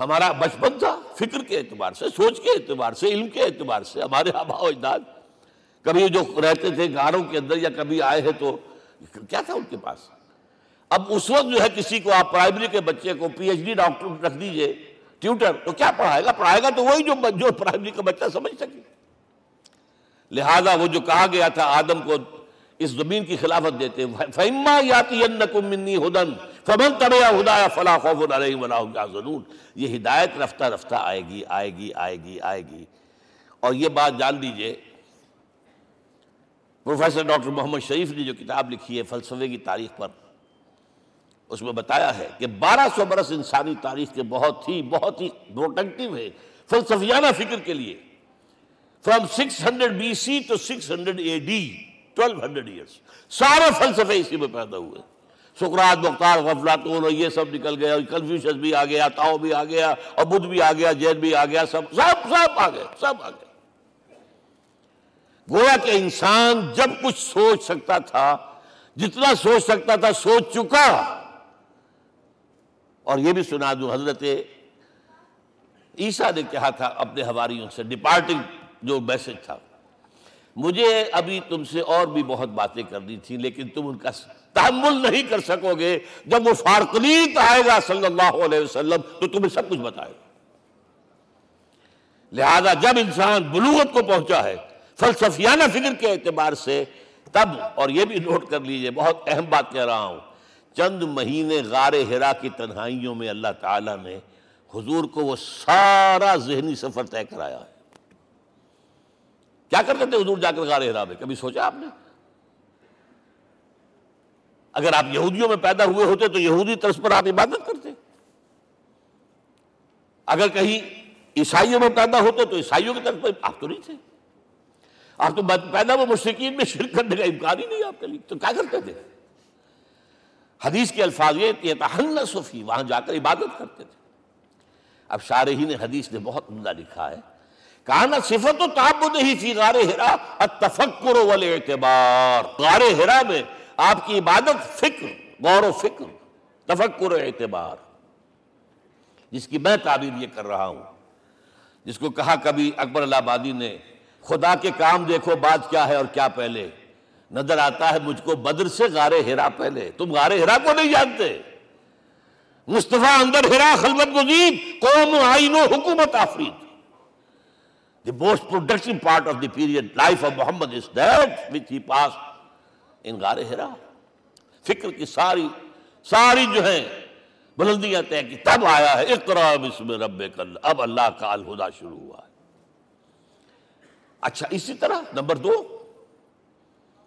ہمارا بچپن تھا۔ فکر کے اعتبار سے، سوچ کے اعتبار سے، علم کے اعتبار سے ہمارے آبا و اجداد کبھی جو رہتے تھے گاروں کے اندر یا کبھی آئے ہیں تو کیا تھا ان کے پاس؟ اب اس وقت جو ہے کسی کو آپ پرائمری کے بچے کو پی ایچ ڈی ڈاکٹر رکھ دیجیے، ٹیوٹر، تو کیا پڑھائے گا؟ پڑھائے گا تو وہی جو جو پرائمری کا بچہ سمجھ سکے۔ لہذا وہ جو کہا گیا تھا آدم کو اس زمین کی خلافت دیتے، فَإِمَّا يَاتِيَنَّكُم مِّنِّي هُدًى فَمَن تَبِعَ هُدَايَ فَلَا خَوْفٌ عَلَيْهِمْ وَلَا هُمْ یہ ہدایت رفتہ رفتہ آئے گی آئے گی آئے گی آئے گی۔ اور یہ بات جان لیجیے، پروفیسر ڈاکٹر محمد شریف نے جو کتاب لکھی ہے فلسفے کی تاریخ پر، اس میں بتایا ہے کہ بارہ سو برس انسانی تاریخ کے بہت ہی بہت ہی پروٹیکٹیو ہے فلسفیانہ فکر کے لیے۔ From six hundred B C to six hundred A D twelve hundred years سارے فلسفے اسی میں پیدا ہوئے۔ سکرات، مختار غفلاتون اور یہ سب نکل گیا کنفیوشن بھی آ گیا تاؤ بھی آ گیا، اور بدھ بھی آ گیا جین بھی آ گیا، سب سب سب آ گئے، سب آ گئے۔ گویا کہ انسان جب کچھ سوچ سکتا تھا، جتنا سوچ سکتا تھا، سوچ چکا۔ اور یہ بھی سنا دوں، حضرت عیسیٰ نے کہا تھا اپنے ہواریوں سے ڈپارٹنگ جو میسج تھا۔ مجھے ابھی تم سے اور بھی بہت باتیں کرنی تھی لیکن تم ان کا تحمل نہیں کر سکو گے۔ جب وہ فارقلیت آئے گا صلی اللہ علیہ وسلم، تو تمہیں سب کچھ بتائے گا۔ لہذا جب انسان بلوغت کو پہنچا ہے، فلسفیانہ فکر کے اعتبار سے، تب، اور یہ بھی نوٹ کر لیجیے، بہت اہم بات کہہ رہا ہوں، چند مہینے غار ہرا کی تنہائیوں میں اللہ تعالیٰ نے حضور کو وہ سارا ذہنی سفر طے کرایا ہے۔ کیا کرتے تھے حضور جا کر غار ہرا میں؟ کبھی سوچا آپ نے؟ اگر آپ یہودیوں میں پیدا ہوئے ہوتے تو یہودی طرز پر آپ عبادت کرتے۔ اگر کہیں عیسائیوں میں پیدا ہوتے تو عیسائیوں کی طرف پر آپ تو نہیں تھے۔ آپ تو پیدا وہ مشرقین میں شرک کرنے کا امکان ہی نہیں آپ کے لیے۔ تو کیا کرتے تھے؟ حدیث کے الفاظ یہ تحن صفی وہاں جا کر عبادت کرتے تھے۔ اب شارحین نے حدیث نے بہت عمدہ لکھا ہے کہنا صفت و تعبد ہی فی غار ہرا التفکر والاعتبار غار ہرا میں آپ کی عبادت فکر، غور و فکر، تفکر و اعتبار۔ جس کی میں تعبیر یہ کر رہا ہوں، جس کو کہا کبھی اکبر اللہ آبادی نے، خدا کے کام دیکھو بات کیا ہے اور کیا پہلے۔ نظر آتا ہے مجھ کو بدر سے غار ہرا پہلے۔ تم غار ہرا کو نہیں جانتے۔ مصطفیٰ اندر ہرا، خلوت گزید قوم آئین و حکومت آفرید the most productive part of the period life of Muhammad is that which he passed in غار ہرا۔ فکر کی ساری ساری جو ہیں، بلندیاں طے کی، تب آیا ہے۔ اقرا بسم ربک اب اللہ کا الہدا شروع ہوا ہے۔ اچھا اسی طرح نمبر دو،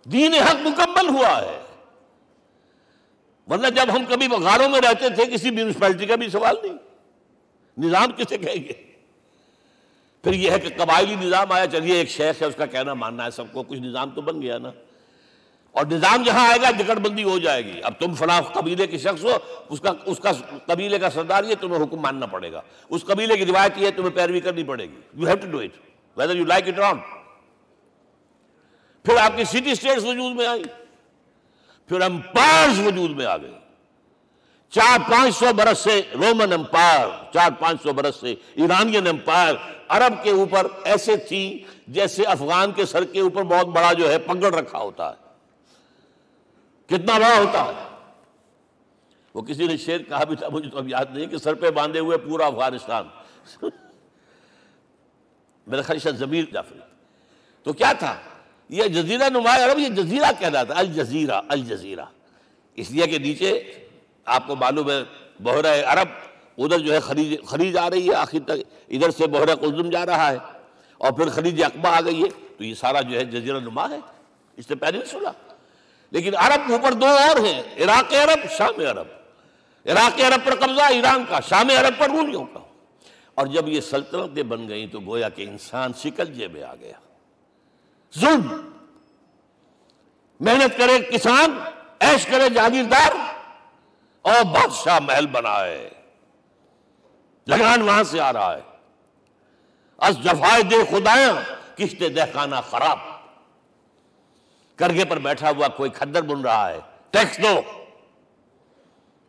دین حق مکمل ہوا ہے۔ ورنہ جب ہم کبھی غاروں میں رہتے تھے، کسی میونسپلٹی کا بھی سوال نہیں۔ نظام کسے کہیں گے؟ پھر یہ ہے کہ قبائلی نظام آیا، چلیے، ایک شیخ ہے، اس کا کہنا ماننا ہے، سب کو کچھ نظام تو بن گیا نا۔ اور نظام جہاں آئے گا، جکڑ بندی ہو جائے گی۔ اب تم فلاں قبیلے کے شخص ہو، اس کا اس کا قبیلے کا سردار یہ، تمہیں حکم ماننا پڑے گا۔ اس قبیلے کی روایت یہ ہے، تمہیں پیروی کرنی پڑے گی۔ You have to do it whether you like it wrong پھر آپ کی سٹی اسٹیٹس وجود میں آئی۔ پھر امپائرز وجود میں آ گئے چار پانچ سو برس سے رومن امپائر چار پانچ سو برس سے ایرانین امپائر عرب کے اوپر ایسے تھی جیسے افغان کے سر کے اوپر بہت بڑا جو ہے پگڑ رکھا ہوتا ہے۔ کتنا بڑا ہوتا ہے۔ وہ کسی نے شیر کہا بھی تھا، مجھے تو اب یاد نہیں کہ سر پہ باندھے ہوئے پورا افغانستان۔ میرا خدشہ ضمیر جعفری۔ تو کیا تھا؟ یہ جزیرہ نمایاں عرب، یہ جزیرہ کہنا تھا الجزیرہ الجزیرہ۔ اس لیے کہ نیچے آپ کو معلوم ہے بحرہ عرب ادھر جو ہے خلیج خلیج آ رہی ہے، آخر تک ادھر سے بحرہ قلزم جا رہا ہے۔ اور پھر خلیج اقبا آ گئی ہے۔ تو یہ سارا جو ہے جزیرہ نما ہے۔ اس سے پہلے نہیں سنا۔ لیکن عرب اوپر دو اور ہیں، عراق عرب، شام عرب۔ عراق عرب پر قبضہ، ایران کا، شام عرب پر رومیوں کا۔ اور جب یہ سلطنتیں بن گئیں تو گویا کہ انسان شکل میں آ گیا۔ ظلم۔ محنت کرے کسان ایش کرے جاگیردار اور بادشاہ محل بنائے۔ لگان وہاں سے آ رہا ہے۔ اس جفائے دے خدایاں کشتے دہ خانہ خراب۔ کرگے پر بیٹھا ہوا کوئی کھدر بن رہا ہے۔ ٹیکس دو۔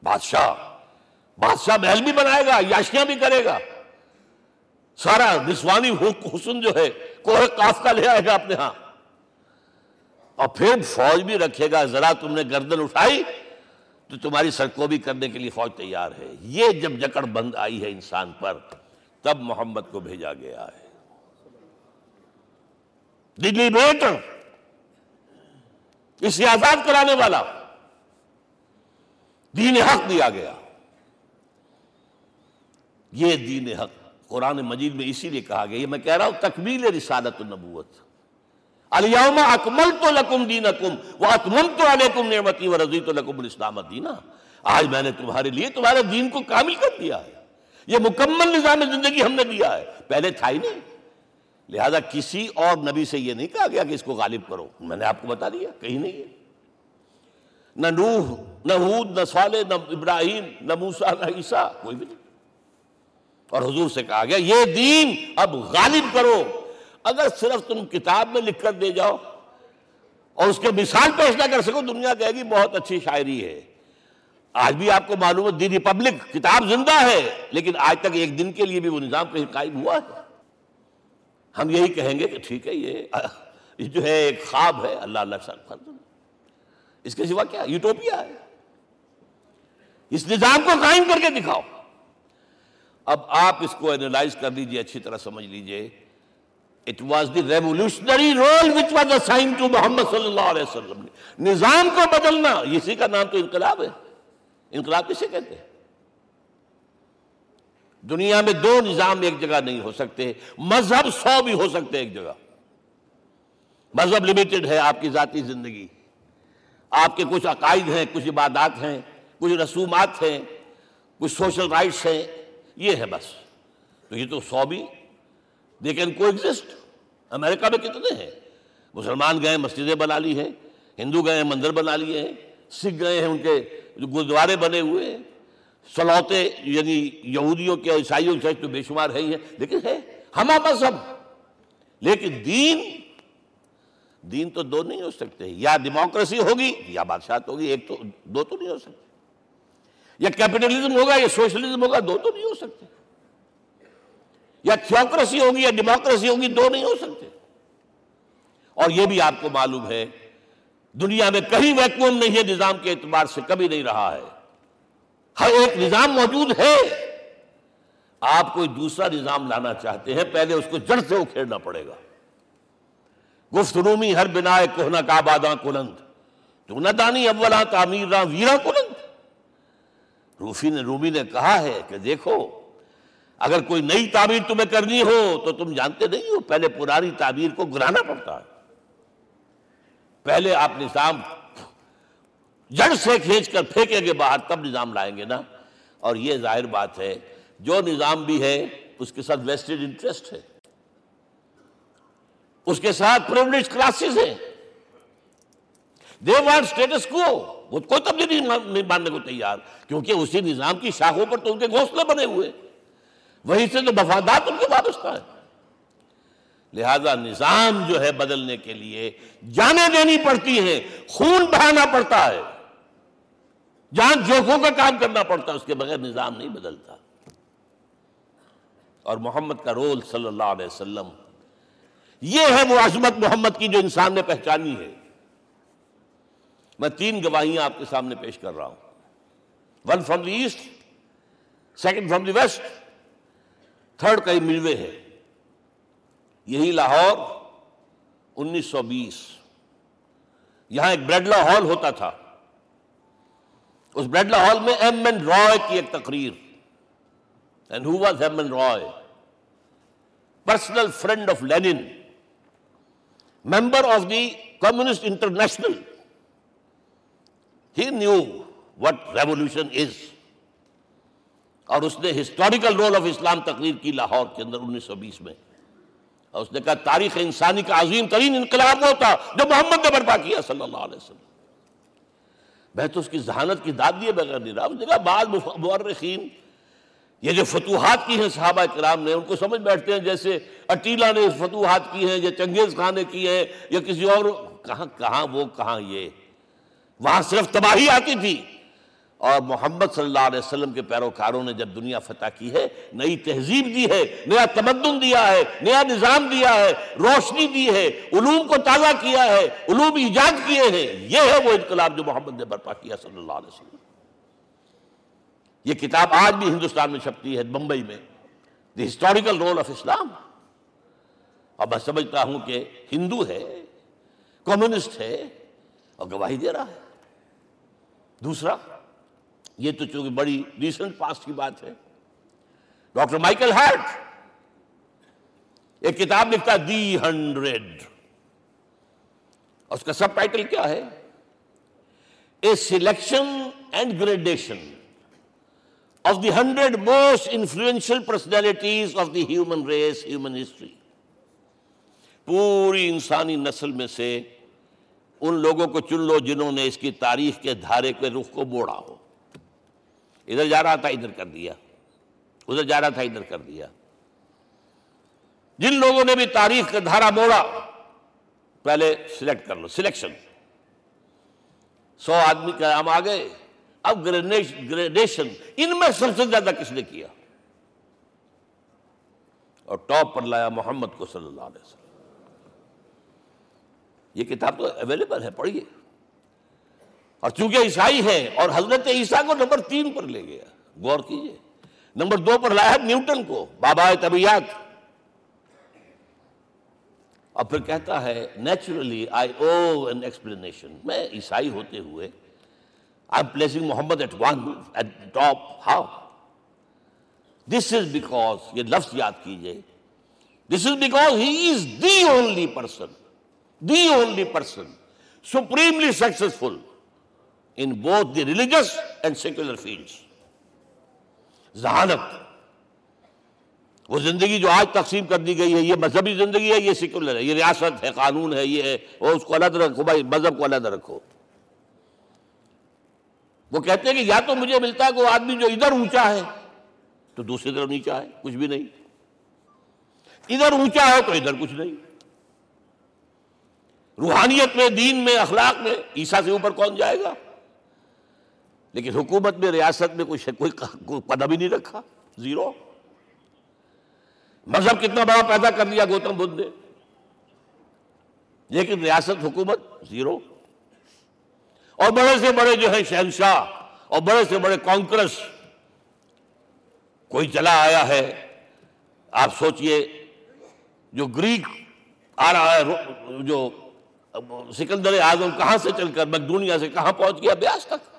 بادشاہ۔ بادشاہ محل بھی بنائے گا، یاشیاں بھی کرے گا۔ سارا نسوانی حسن جو ہے، کوہ کاف کا لے آئے گا اپنے ہاں۔ اور پھر فوج بھی رکھے گا۔ ذرا تم نے گردن اٹھائی تو تمہاری سرکوبی کرنے کے لیے فوج تیار ہے۔ یہ جب جکڑ بند آئی ہے انسان پر، تب محمد کو بھیجا گیا ہے۔ دلی اسے آزاد کرانے والا دین حق دیا گیا۔ یہ دین حق قرآن مجید میں اسی لیے کہا گیا، یہ میں کہہ رہا ہوں، تکمیل رسالت النبوت۔ الیوم اکمل تو لکم دین اکم وہ اکمل تو علیکم نعمتی و رضی تو لکم الاسلام دینا۔ آج میں نے تمہارے لیے تمہارے دین کو کامل کر دیا ہے۔ یہ مکمل نظام زندگی ہم نے دیا ہے۔ پہلے تھا ہی نہیں۔ لہذا کسی اور نبی سے یہ نہیں کہا گیا کہ اس کو غالب کرو۔ میں نے آپ کو بتا دیا، کہیں نہیں ہے۔ نہ نوح، نہ حود نہ صالح، نہ ابراہیم، نہ موسیٰ، نہ عیسیٰ، کوئی بھی نہیں۔ اور حضور سے کہا گیا، یہ دین اب غالب کرو۔ اگر صرف تم کتاب میں لکھ کر دے جاؤ اور اس کے مثال پیش نہ کر سکو، دنیا کہے گی، بہت اچھی شاعری ہے۔ آج بھی آپ کو معلوم ہے، دی ریپبلک کتاب زندہ ہے، لیکن آج تک ایک دن کے لیے بھی وہ نظام کہیں قائم ہوا ہے۔ ہم یہی کہیں گے کہ ٹھیک ہے، یہ جو ہے ایک خواب ہے، اللہ اللہ فرد اس کے سوا کیا؟ یوٹوپیا ہے۔ اس نظام کو قائم کر کے دکھاؤ۔ اب آپ اس کو اینالائز کر لیجیے، اچھی طرح سمجھ لیجیے۔ It was the revolutionary role which was assign to Muhammad صلی اللہ علیہ وسلم نظام کو بدلنا، اسی کا نام تو انقلاب ہے۔ انقلاب کسے کہتے ہیں؟ دنیا میں دو نظام ایک جگہ نہیں ہو سکتے، مذہب سو بھی ہو سکتے ایک جگہ۔ مذہب لمیٹڈ ہے آپ کی ذاتی زندگی۔ آپ کے کچھ عقائد ہیں، کچھ عبادات ہیں، کچھ رسومات ہیں، کچھ سوشل رائٹس ہیں، یہ ہے بس۔ تو یہ تو سو بھی دے کین کو ایگزسٹ امریکہ میں کتنے ہیں؟ مسلمان گئے، مسجدیں بنا لی ہیں، ہندو گئے ہیں مندر بنا لیے ہیں، سکھ گئے ہیں، ان کے جو گردوارے بنے ہوئے ہیں۔ سلوتے یعنی یہودیوں کے عیسائیوں کے تو بے شمار ہے ہی ہے لیکن ہے، ہما مذہب۔ لیکن دین دین تو دو نہیں ہو سکتے یا ڈیموکریسی ہوگی، یا بادشاہت ہوگی، ایک تو دو تو نہیں ہو سکتے۔ یا کیپٹلزم ہوگا، یا سوشلزم ہوگا، دو تو نہیں ہو سکتے۔ یا تھیوکریسی ہوگی، یا ڈیموکریسی ہوگی، دو نہیں ہو سکتے۔ اور یہ بھی آپ کو معلوم ہے، دنیا میں کہیں ویکوم نہیں ہے، نظام کے اعتبار سے کبھی نہیں رہا ہے۔ ہر ایک نظام موجود ہے۔ آپ کوئی دوسرا نظام لانا چاہتے ہیں، پہلے اس کو جڑ سے اکھیڑنا پڑے گا۔ گفت رومی، ہر بنا کوہنا، کا باداں کلند۔ تو نہ دانی اولا تعمیر ویرا کلند۔ روفی نے، رومی نے کہا ہے کہ دیکھو، اگر کوئی نئی تعبیر تمہیں کرنی ہو، تو تم جانتے نہیں ہو، پہلے پرانی تعبیر کو گرانا پڑتا ہے۔ پہلے آپ نظام جڑ سے کھینچ کر پھینکیں گے باہر، تب نظام لائیں گے نا۔ اور یہ ظاہر بات ہے، جو نظام بھی ہے، اس کے ساتھ ویسٹڈ انٹرسٹ ہے۔ اس کے ساتھ پرولیج کلاسز ہیں۔ دے وانٹ سٹیٹس کو وہ کوئی تبدیلی نہیں ماننے کو تیار، کیونکہ اسی نظام کی شاخوں پر تو ان کے گھونسلے بنے ہوئے۔ وہیں سے تو مفادات ان کے وابستہ ہے لہذا نظام جو ہے بدلنے کے لیے جانے دینی پڑتی ہیں، خون بہانا پڑتا ہے۔ جان جوکھوں کا کام کرنا پڑتا ہے اس کے بغیر نظام نہیں بدلتا۔ اور محمد کا رول صلی اللہ علیہ وسلم، یہ ہے وہ عظمت محمد کی جو انسان نے پہچانی ہے۔ میں تین گواہیاں آپ کے سامنے پیش کر رہا ہوں۔ One from the east second from the west third کا ملوے ہے یہی لاہور، انیس سو بیس۔ یہاں ایک بریڈلا ہال ہوتا تھا۔ اس بریڈلا ہال میں ایم این رائے کی ایک تقریر۔ And who was M N Roy? Personal friend of Lenin member of the Communist International he knew what revolution is اور اس نے ہسٹوریکل رول آف اسلام تقریر کی لاہور کے اندر انیس سو بیس میں۔ اور اس نے کہا تاریخ انسانی کا عظیم ترین انقلاب وہ تھا جو محمد نے برپا کیا صلی اللہ علیہ وسلم۔ میں تو اس کی ذہانت کی داد دیے بغیر نہیں رہا۔ اس نے کہا بعض مورخین، یہ جو فتوحات کی ہیں صحابہ کرام نے، ان کو سمجھ بیٹھتے ہیں جیسے اٹیلا نے فتوحات کی ہیں، یا چنگیز خان نے کی ہیں، یا کسی اور، کہاں کہاں وہ، کہاں یہ؟ وہاں صرف تباہی آتی تھی۔ اور محمد صلی اللہ علیہ وسلم کے پیروکاروں نے جب دنیا فتح کی ہے، نئی تہذیب دی ہے، نیا تمدن دیا ہے، نیا نظام دیا ہے، روشنی دی ہے، علوم کو تازہ کیا ہے، علوم ایجاد کیے ہیں، یہ ہے وہ انقلاب جو محمد نے برپا کیا صلی اللہ علیہ وسلم۔ یہ کتاب آج بھی ہندوستان میں چھپتی ہے بمبئی میں the historical role of Islam اور میں سمجھتا ہوں کہ ہندو ہے، کمیونسٹ ہے اور گواہی دے رہا ہے۔ دوسرا یہ تو چونکہ بڑی ریسنٹ پاس کی بات ہے۔ ڈاکٹر مائیکل ہارٹ ایک کتاب لکھتا دی ہنڈریڈ۔ اس کا سب ٹائٹل کیا ہے؟ A selection and gradation of the hundred most influential personalities of the human race, human history. پوری انسانی نسل میں سے ان لوگوں کو چن لو جنہوں نے اس کی تاریخ کے دھارے کے رخ کو موڑا ہو۔ ادھر جا رہا تھا، ادھر کر دیا۔ ادھر جا رہا تھا، ادھر کر دیا۔ جن لوگوں نے بھی تاریخ کا دھارا موڑا، پہلے سلیکٹ کر لو سلیکشن سو آدمی کا ہم آ گئے اب گریڈیشن ان میں سب سے زیادہ کس نے کیا؟ اور ٹاپ پر لایا محمد کو صلی اللہ علیہ وسلم۔ یہ کتاب تو اویلیبل ہے، پڑھیے۔ اور چونکہ عیسائی ہے اور حضرت عیسیٰ کو نمبر تین پر لے گیا، غور کیجیے۔ نمبر دو پر لایا نیوٹن کو، بابا طبیعت۔ اور پھر کہتا ہے naturally I owe an explanation میں عیسائی ہوتے ہوئے I am placing Muhammad at one at top how this is because یہ لفظ یاد کیجیے this is because he is the only person the only person supremely successful in both the religious and secular fields ذہانت وہ زندگی جو آج تقسیم کر دی گئی ہے، یہ مذہبی زندگی ہے، یہ سیکولر ہے، یہ ریاست ہے، قانون ہے، یہ ہے وہ اس کو الگ رکھو بھائی، مذہب کو الگ رکھو۔ وہ کہتے ہیں کہ یا تو مجھے ملتا ہے کہ وہ آدمی جو ادھر اونچا ہے تو دوسری طرف نیچا ہے، کچھ بھی نہیں۔ ادھر اونچا ہے تو ادھر کچھ نہیں۔ روحانیت میں، دین میں، اخلاق میں، عیسیٰ سے اوپر کون جائے گا؟ لیکن حکومت میں ریاست میں کوئی کوئی قدم ہی نہیں رکھا، زیرو۔ مذہب کتنا بڑا پیدا کر دیا گوتم بدھ نے۔ لیکن ریاست حکومت زیرو۔ اور بڑے سے بڑے جو ہے شہنشاہ، اور بڑے سے بڑے کانکرس کوئی چلا آیا ہے۔ آپ سوچئے، جو گریک آ رہا ہے جو سکندر اعظم کہاں سے چل کر مقدونیا سے کہاں پہنچ گیا؟ بیاس تک۔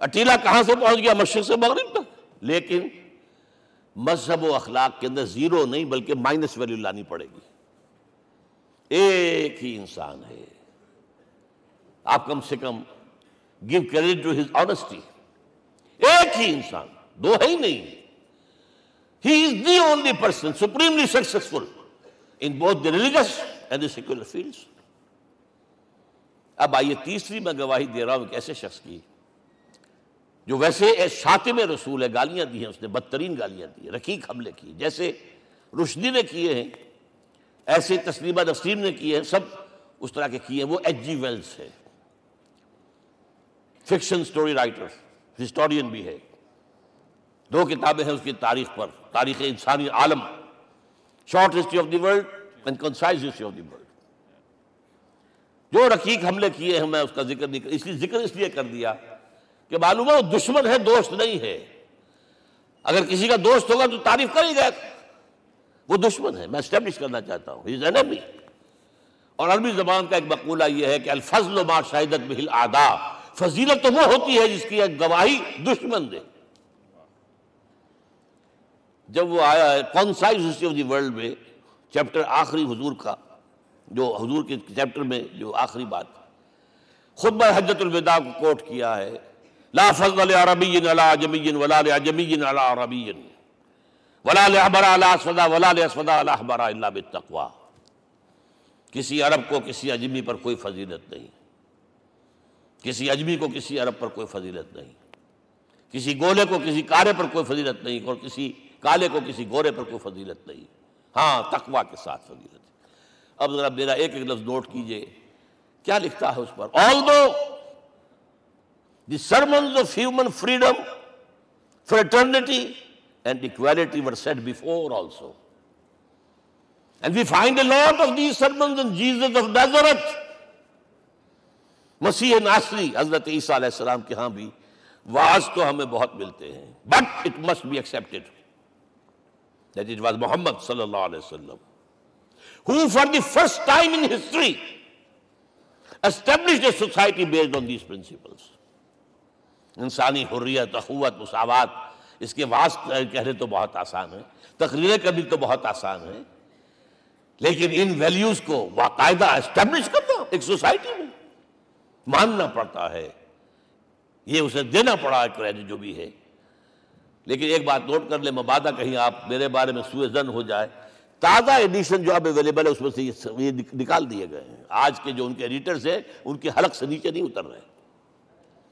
اٹیلا کہاں سے پہنچ گیا؟ مشرق سے مغرب تک۔ لیکن مذہب و اخلاق کے اندر زیرو نہیں، بلکہ مائنس ویلیو لانی پڑے گی۔ ایک ہی انسان ہے۔ آپ کم سے کم give credit to his honesty ایک ہی انسان، دو ہے ہی نہیں۔ He is the only person supremely successful in both the religious and the secular fields اب آئیے تیسری میں گواہی دے رہا ہوں ایک ایسے شخص کی جو ویسے شاطم رسول ہے، گالیاں دی ہیں، اس نے بدترین گالیاں دی ہیں، رقیق حملے کی جیسے رشدی نے کیے ہیں، ایسے تسلیمہ نسرین نے کیے ہیں، سب اس طرح کے کیے ہیں، وہ ایچ جی ویلز ہے فکشن سٹوری رائٹر، ہسٹورین بھی ہے۔ دو کتابیں ہیں اس کی تاریخ پر، تاریخ انسانی عالم، short history of the world and concise history of the world. جو رقیق حملے کیے ہیں، میں اس کا ذکر نہیں اس لیے ذکر اس لیے کر دیا کہ معلوم ہے وہ دشمن ہے، دوست نہیں ہے۔ اگر کسی کا دوست ہوگا تو تعریف کر ہی گیا وہ دشمن ہے۔ میں اسٹیبلش کرنا چاہتا ہوں۔ اور عربی زبان کا ایک مقولہ یہ ہے کہ الفضل و ما شاہدت بہل آدا فضیلت تو وہ ہوتی ہے جس کی ایک گواہی دشمن دے۔ جب وہ آیا ہے concise history of the world میں چیپٹر آخری حضور کا، جو حضور کے چیپٹر میں جو آخری بات۔ خطبہ حجت الوداع کو کوٹ کیا ہے۔ لا فضل عربی علی عجمی ولا لعجمی علی عربی ولا لعبر علی اسودا ولا لاسودا علی احبر الا بالتقوی کسی عرب کو کسی اجمی پر کوئی فضیلت نہیں. کسی اجمی کو کسی عرب پر کوئی فضیلت نہیں. کسی گولے کو کسی کارے پر کوئی فضیلت نہیں اور کسی کالے کو کسی گورے پر کوئی فضیلت نہیں. ہاں تقوی کے ساتھ فضیلت. اب ذرا میرا ایک ایک لفظ نوٹ کیجیے. کیا لکھتا ہے اس پر؟ Although the sermons of human freedom fraternity and equality were set before also and we find a lot of these sermons in Jesus of Nazareth مسیح ناصری حضرت عیسیٰ علیہ السلام کے ہاں بھی واز تو ہمیں بہت ملتے ہیں but it must be accepted that it was Muhammad صلی اللہ علیہ وسلم who for the first time in history established a society based on these principles. انسانی حریت، اخوت، مساوات، اس کے واسط کہنے تو بہت آسان ہے، تقریریں کرنی تو بہت آسان ہے، لیکن ان ویلیوز کو باقاعدہ اسٹیبلش کرنا ایک سوسائٹی میں ماننا پڑتا ہے، یہ اسے دینا پڑا ہے کریڈٹ جو بھی ہے۔ لیکن ایک بات نوٹ کر لیں، مبادہ کہیں آپ میرے بارے میں سوئے زن ہو جائے، تازہ ایڈیشن جو اب اویلیبل ہے، اس میں سے یہ نکال دیے گئے ہیں۔ آج کے جو ان کے ایڈیٹرز ہیں، ان کے حلق سے نیچے نہیں اتر رہے۔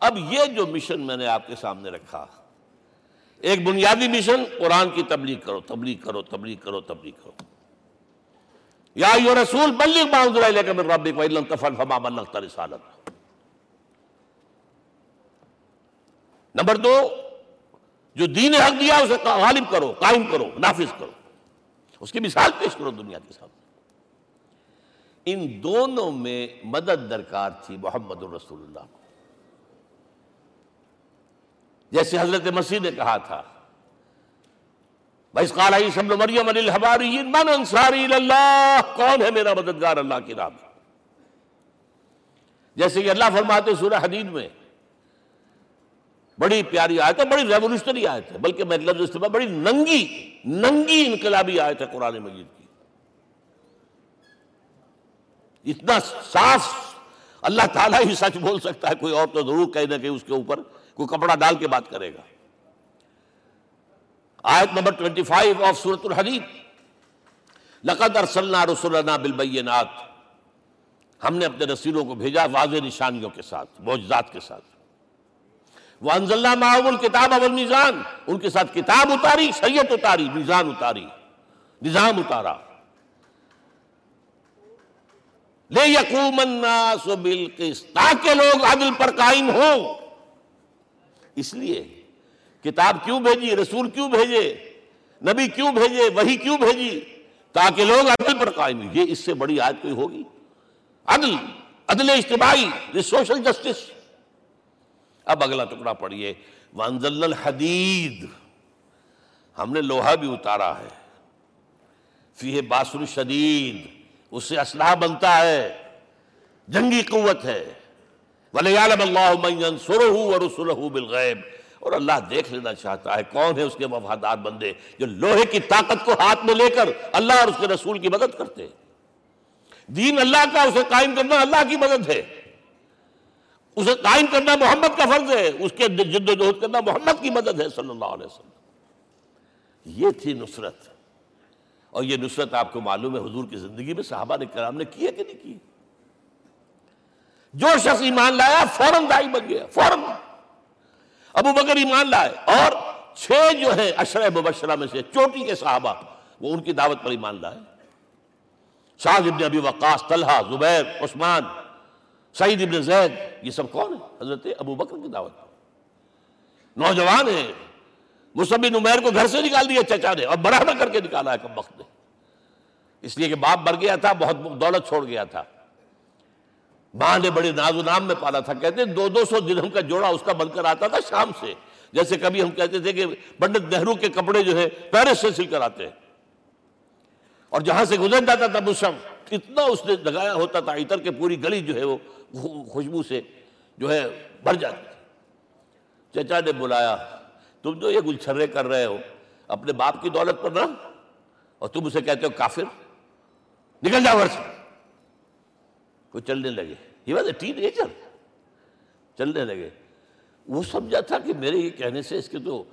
اب یہ جو مشن میں نے آپ کے سامنے رکھا، ایک بنیادی مشن قرآن کی تبلیغ کرو تبلیغ کرو تبلیغ کرو تبلیغ کرو. یا ایو رسول بلغ ما انزل الیک من ربک وان لم تفعل فما بلغت رسالت نمبر دو جو دین حق دیا اسے غالب کرو، قائم کرو، نافذ کرو. اس کی مثال پیش کرو دنیا کے سامنے. ان دونوں میں مدد درکار تھی محمد الرسول اللہ کو. جیسے حضرت مسیح نے کہا تھا۔ بھائی قال سب مریم من انصاری اللہ کون ہے میرا مددگار اللہ کی راہ میں جیسے کہ اللہ فرماتے سورہ حدید میں، بڑی پیاری آیت ہے، بڑی ریولوشنری آیت ہے، بلکہ میں لفظ استعمال، بڑی ننگی ننگی انقلابی آیت ہے قرآن مجید کی۔ اتنا صاف اللہ تعالیٰ ہی سچ بول سکتا ہے، کوئی اور تو ضرور کہنا کہ اس کے اوپر۔ کوئی کپڑا ڈال کے بات کرے گا۔ آیت نمبر 25 آف سورت الحدید۔ لقد ارسلنا رسولنا بالبینات۔ ہم نے اپنے رسولوں کو بھیجا واضح نشانیوں کے ساتھ، معجزات کے ساتھ۔ وَأَنزَلْنَا مَعَهُمُ الْكِتَابَ وَالْمِيزَانِ ان کے ساتھ کتاب اتاری، شریعت اتاری، میزان اتاری، نظام اتارا۔ لے یقوم الناس بالقسط، تاکہ لوگ عدل پر قائم ہوں۔ اس لیے کتاب کیوں بھیجی؟ رسول کیوں بھیجے؟ نبی کیوں بھیجے؟ وہی کیوں بھیجی؟ تاکہ لوگ عدل پر قائم یہ اس سے بڑی آیت کوئی ہوگی؟ عدل عدل اجتماعی سوشل جسٹس۔ اب اگلا ٹکڑا پڑھیے۔ وانزل الحدید ہم نے لوہا بھی اتارا ہے۔ فی باسر شدید اس سے اسلحہ بنتا ہے۔ جنگی قوت ہے۔ وَلِيَعْلَمَ اللَّهُ مَنْ يَنْصُرُهُ وَرُسُلَهُ بِالْغَيْبِ۔ اور اللہ دیکھ لینا چاہتا ہے کون ہے اس کے وفادار بندے جو لوہے کی طاقت کو ہاتھ میں لے کر اللہ اور اس کے رسول کی مدد کرتے دین اللہ کا، اسے قائم کرنا اللہ کی مدد ہے۔ اسے قائم کرنا محمد کا فرض ہے۔ اس کے جد و جہد کرنا محمد کی مدد ہے صلی اللہ علیہ وسلم۔ یہ تھی نصرت۔ اور یہ نصرت آپ کو معلوم ہے حضور کی زندگی میں صحابہ نے کرام نے کیا کہ نہیں کی جو شخص ایمان لایا فوراً دائی بن گیا، فوراً۔ ابو بکر ایمان لائے اور چھ جو ہیں اشرح مبشرہ میں سے، چوٹی کے صحابہ، وہ ان کی دعوت پر ایمان لائے۔ شاہ ابن ابی وقاص، طلحہ، زبیر، عثمان، سعید ابن زید، یہ سب کون ہے حضرت ابو بکر کی دعوت نوجوان ہیں۔ مصب نمیر کو گھر سے نکال دیا، چچا نے، اور برابر کر کے نکالا ہے کم وقت نے اس لیے کہ باپ مر گیا تھا، بہت دولت چھوڑ گیا تھا۔ ماں نے بڑے ناز و نام میں پالا تھا۔ کہتے دو دو سو درہم کا جوڑا اس کا بن کر آتا تھا شام سے۔ جیسے کبھی ہم کہتے تھے کہ پنڈت نہرو کے کپڑے جو ہے پیرس سے سل کر آتے ہیں۔ اور جہاں سے گزر جاتا تھا مسم اتنا اس نے لگایا ہوتا تھا، عطر کے پوری گلی جو ہے وہ خوشبو سے جو ہے بھر جاتی تھی۔ چچا نے بلایا، تم جو یہ گلچھرے کر رہے ہو، اپنے باپ کی دولت پر نہ۔ اور تم اسے کہتے ہو کافر۔ نکل جاؤ گھر سے وہ چلنے لگے۔ ہی واز اے ٹین ایجر چلنے لگے۔ وہ سمجھا تھا کہ میرے یہ کہنے سے اس کے تو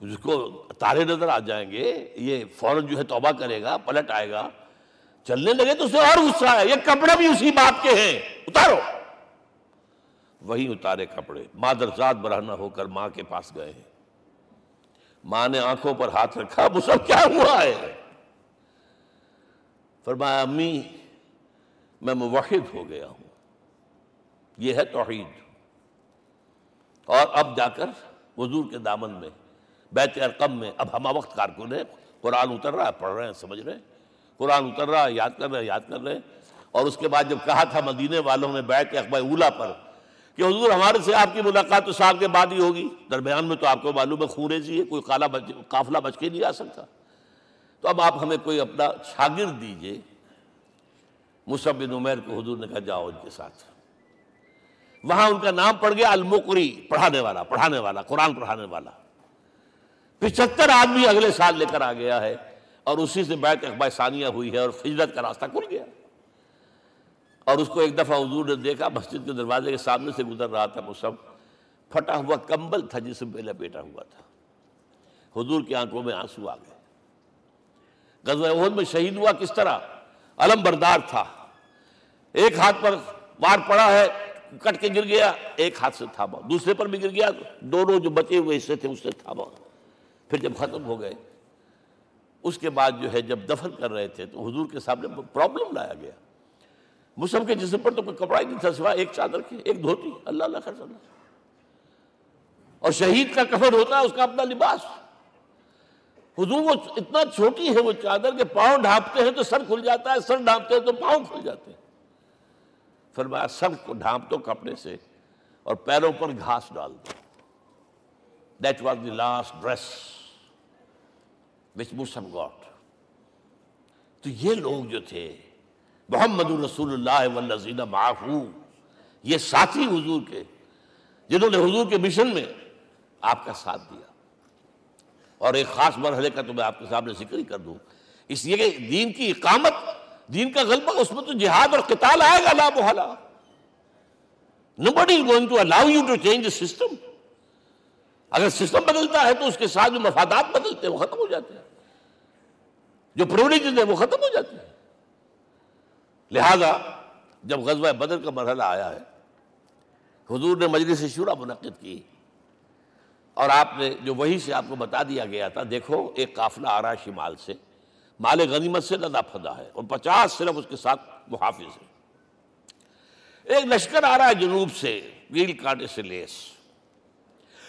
اس کو تارے نظر آ جائیں گے۔ یہ فوراً جو ہے توبہ کرے گا، پلٹ آئے گا۔ چلنے لگے تو اسے اور غصہ ہے یہ کپڑے بھی اسی باپ کے ہیں۔ اتارو۔ وہی اتارے کپڑے۔ مادر ذات برہنہ ہو کر ماں کے پاس گئے ہیں۔ ماں نے آنکھوں پر ہاتھ رکھا۔ وہ سب کیا ہوا ہے؟ فرمایا، امی میں موحد ہو گیا ہوں۔ یہ ہے توحید۔ اور اب جا کر حضور کے دامن میں، بیت ارقم میں، اب ہما وقت کارکن ہے قرآن اتر رہا ہے، پڑھ رہے ہیں، سمجھ رہے ہیں۔ قرآن اتر رہا ہے، یاد کر رہے ہیں، یاد کر رہے ہیں۔ اور اس کے بعد جب کہا تھا مدینے والوں نے بیت اقبا اولا پر کہ حضور ہمارے سے آپ کی ملاقات تو سال کے بعد ہی ہوگی۔ درمیان میں تو آپ کو معلوم ہے خوریزی ہے، کوئی کالا بچ، قافلہ بچ کے نہیں آ سکتا۔ تو اب آپ ہمیں کوئی اپنا شاگرد دیجیے۔ مصعب بن عمیر کو حضور نے کہا، جاؤ ان کے ساتھ۔ وہاں ان کا نام پڑ گیا المقری، پڑھانے والا پڑھانے والا، قرآن پڑھانے والا۔ پچہتر آدمی اگلے سال لے کر آ گیا ہے اور اسی سے بیت اقبا ثانیہ ہوئی ہے اور فجرت کا راستہ کھل گیا۔ اور اس کو ایک دفعہ حضور نے دیکھا، مسجد کے دروازے کے سامنے سے گزر رہا تھا مصحف پھٹا ہوا کمبل تھا جس میں پہلے بیٹا ہوا تھا۔ حضور کی آنکھوں میں آنسو آ گئے۔ غزوہ احد میں شہید ہوا کس طرح؟ علم بردار تھا۔ ایک ہاتھ پر مار پڑا ہے، کٹ کے گر گیا، ایک ہاتھ سے تھاما۔ دوسرے پر بھی گر گیا، دونوں جو بچے ہوئے حصے تھے اس سے تھاما۔ پھر جب ختم ہو گئے، اس کے بعد جو ہے جب دفن کر رہے تھے، تو حضور کے سامنے پرابلم لایا گیا۔ مسلم کے جسم پر تو کوئی کپڑا ہی نہیں تھا سوائے ایک چادر کے ایک دھوتی۔ اللہ اللہ خرچ اللہ۔ اور شہید کا کفن ہوتا ہے اس کا اپنا لباس۔ حضور وہ اتنا چھوٹی ہے وہ چادر کہ پاؤں ڈھانپتے ہیں تو سر کھل جاتا ہے، سر ڈھانپتے ہیں تو پاؤں کھل جاتے ہیں۔ فرمایا، سر کو ڈھانپ دو کپڑے سے اور پیروں پر گھاس ڈال دو۔ That was the last address which Muslim got تو یہ لوگ جو تھے، محمد الرسول اللہ والذین معاہو یہ ساتھی حضور کے، جنہوں نے حضور کے مشن میں آپ کا ساتھ دیا۔ اور ایک خاص مرحلے کا تو میں آپ کے سامنے ذکر ہی کر دوں۔ اس لیے کہ دین کی اقامت، دین کا غلبہ، اس میں تو جہاد اور قتال آئے گا، لا محالہ۔ Nobody is going to allow you to change the system اگر سسٹم بدلتا ہے تو اس کے ساتھ جو مفادات بدلتے ہیں وہ ختم ہو جاتے ہیں۔ جو پرولیجز ہیں وہ ختم ہو جاتے ہیں۔ لہذا جب غزوہ بدر کا مرحلہ آیا ہے، حضور نے مجلس شورا منعقد کی۔ اور آپ نے جو وہی سے آپ کو بتا دیا گیا تھا، دیکھو، ایک قافلہ آ رہا ہے شمال سے۔ مال غنیمت سے لدا پھدا ہے اور پچاس صرف اس کے ساتھ محافظ ہے۔ ایک لشکر آ رہا ہے جنوب سے، ویل کانٹے سے لیس۔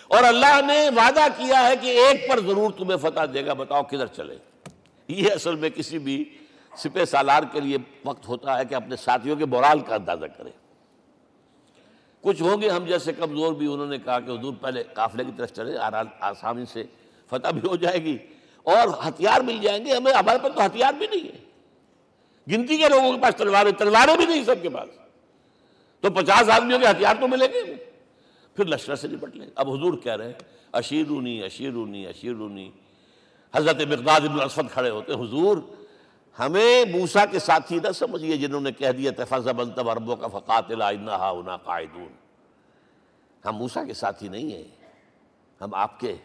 اور اللہ نے وعدہ کیا ہے کہ ایک پر ضرور تمہیں فتح دے گا، بتاؤ کدھر چلے۔ یہ اصل میں کسی بھی سپہ سالار کے لیے وقت ہوتا ہے کہ اپنے ساتھیوں کے مورال کا اندازہ کرے۔ کچھ ہوں گے ہم جیسے کمزور بھی، انہوں نے کہا کہ حضور پہلے قافلے کی طرف چلے آسانی سے فتح بھی ہو جائے گی۔ اور ہتھیار مل جائیں گے، ہمیں ہمارے پاس تو ہتھیار بھی نہیں ہے۔ گنتی کے لوگوں کے پاس تلواریں تلواریں بھی نہیں سب کے پاس۔ تو پچاس آدمیوں کے ہتھیار تو ملیں گے۔ پھر لشکر سے نپٹ لیں۔ اب حضور کہہ رہے ہیں، اشیرونی اشیرونی اشیرونی۔ حضرت مقداد ابن اسفد کھڑے ہوتے حضور ہمیں موسا کے ساتھی نہ سمجھیے جنہوں نے کہہ دیا تفض بنتب عربوں کا فقاتل آئنہا ہونا قائدون ہم موسا کے ساتھی نہیں ہیں، ہم آپ کے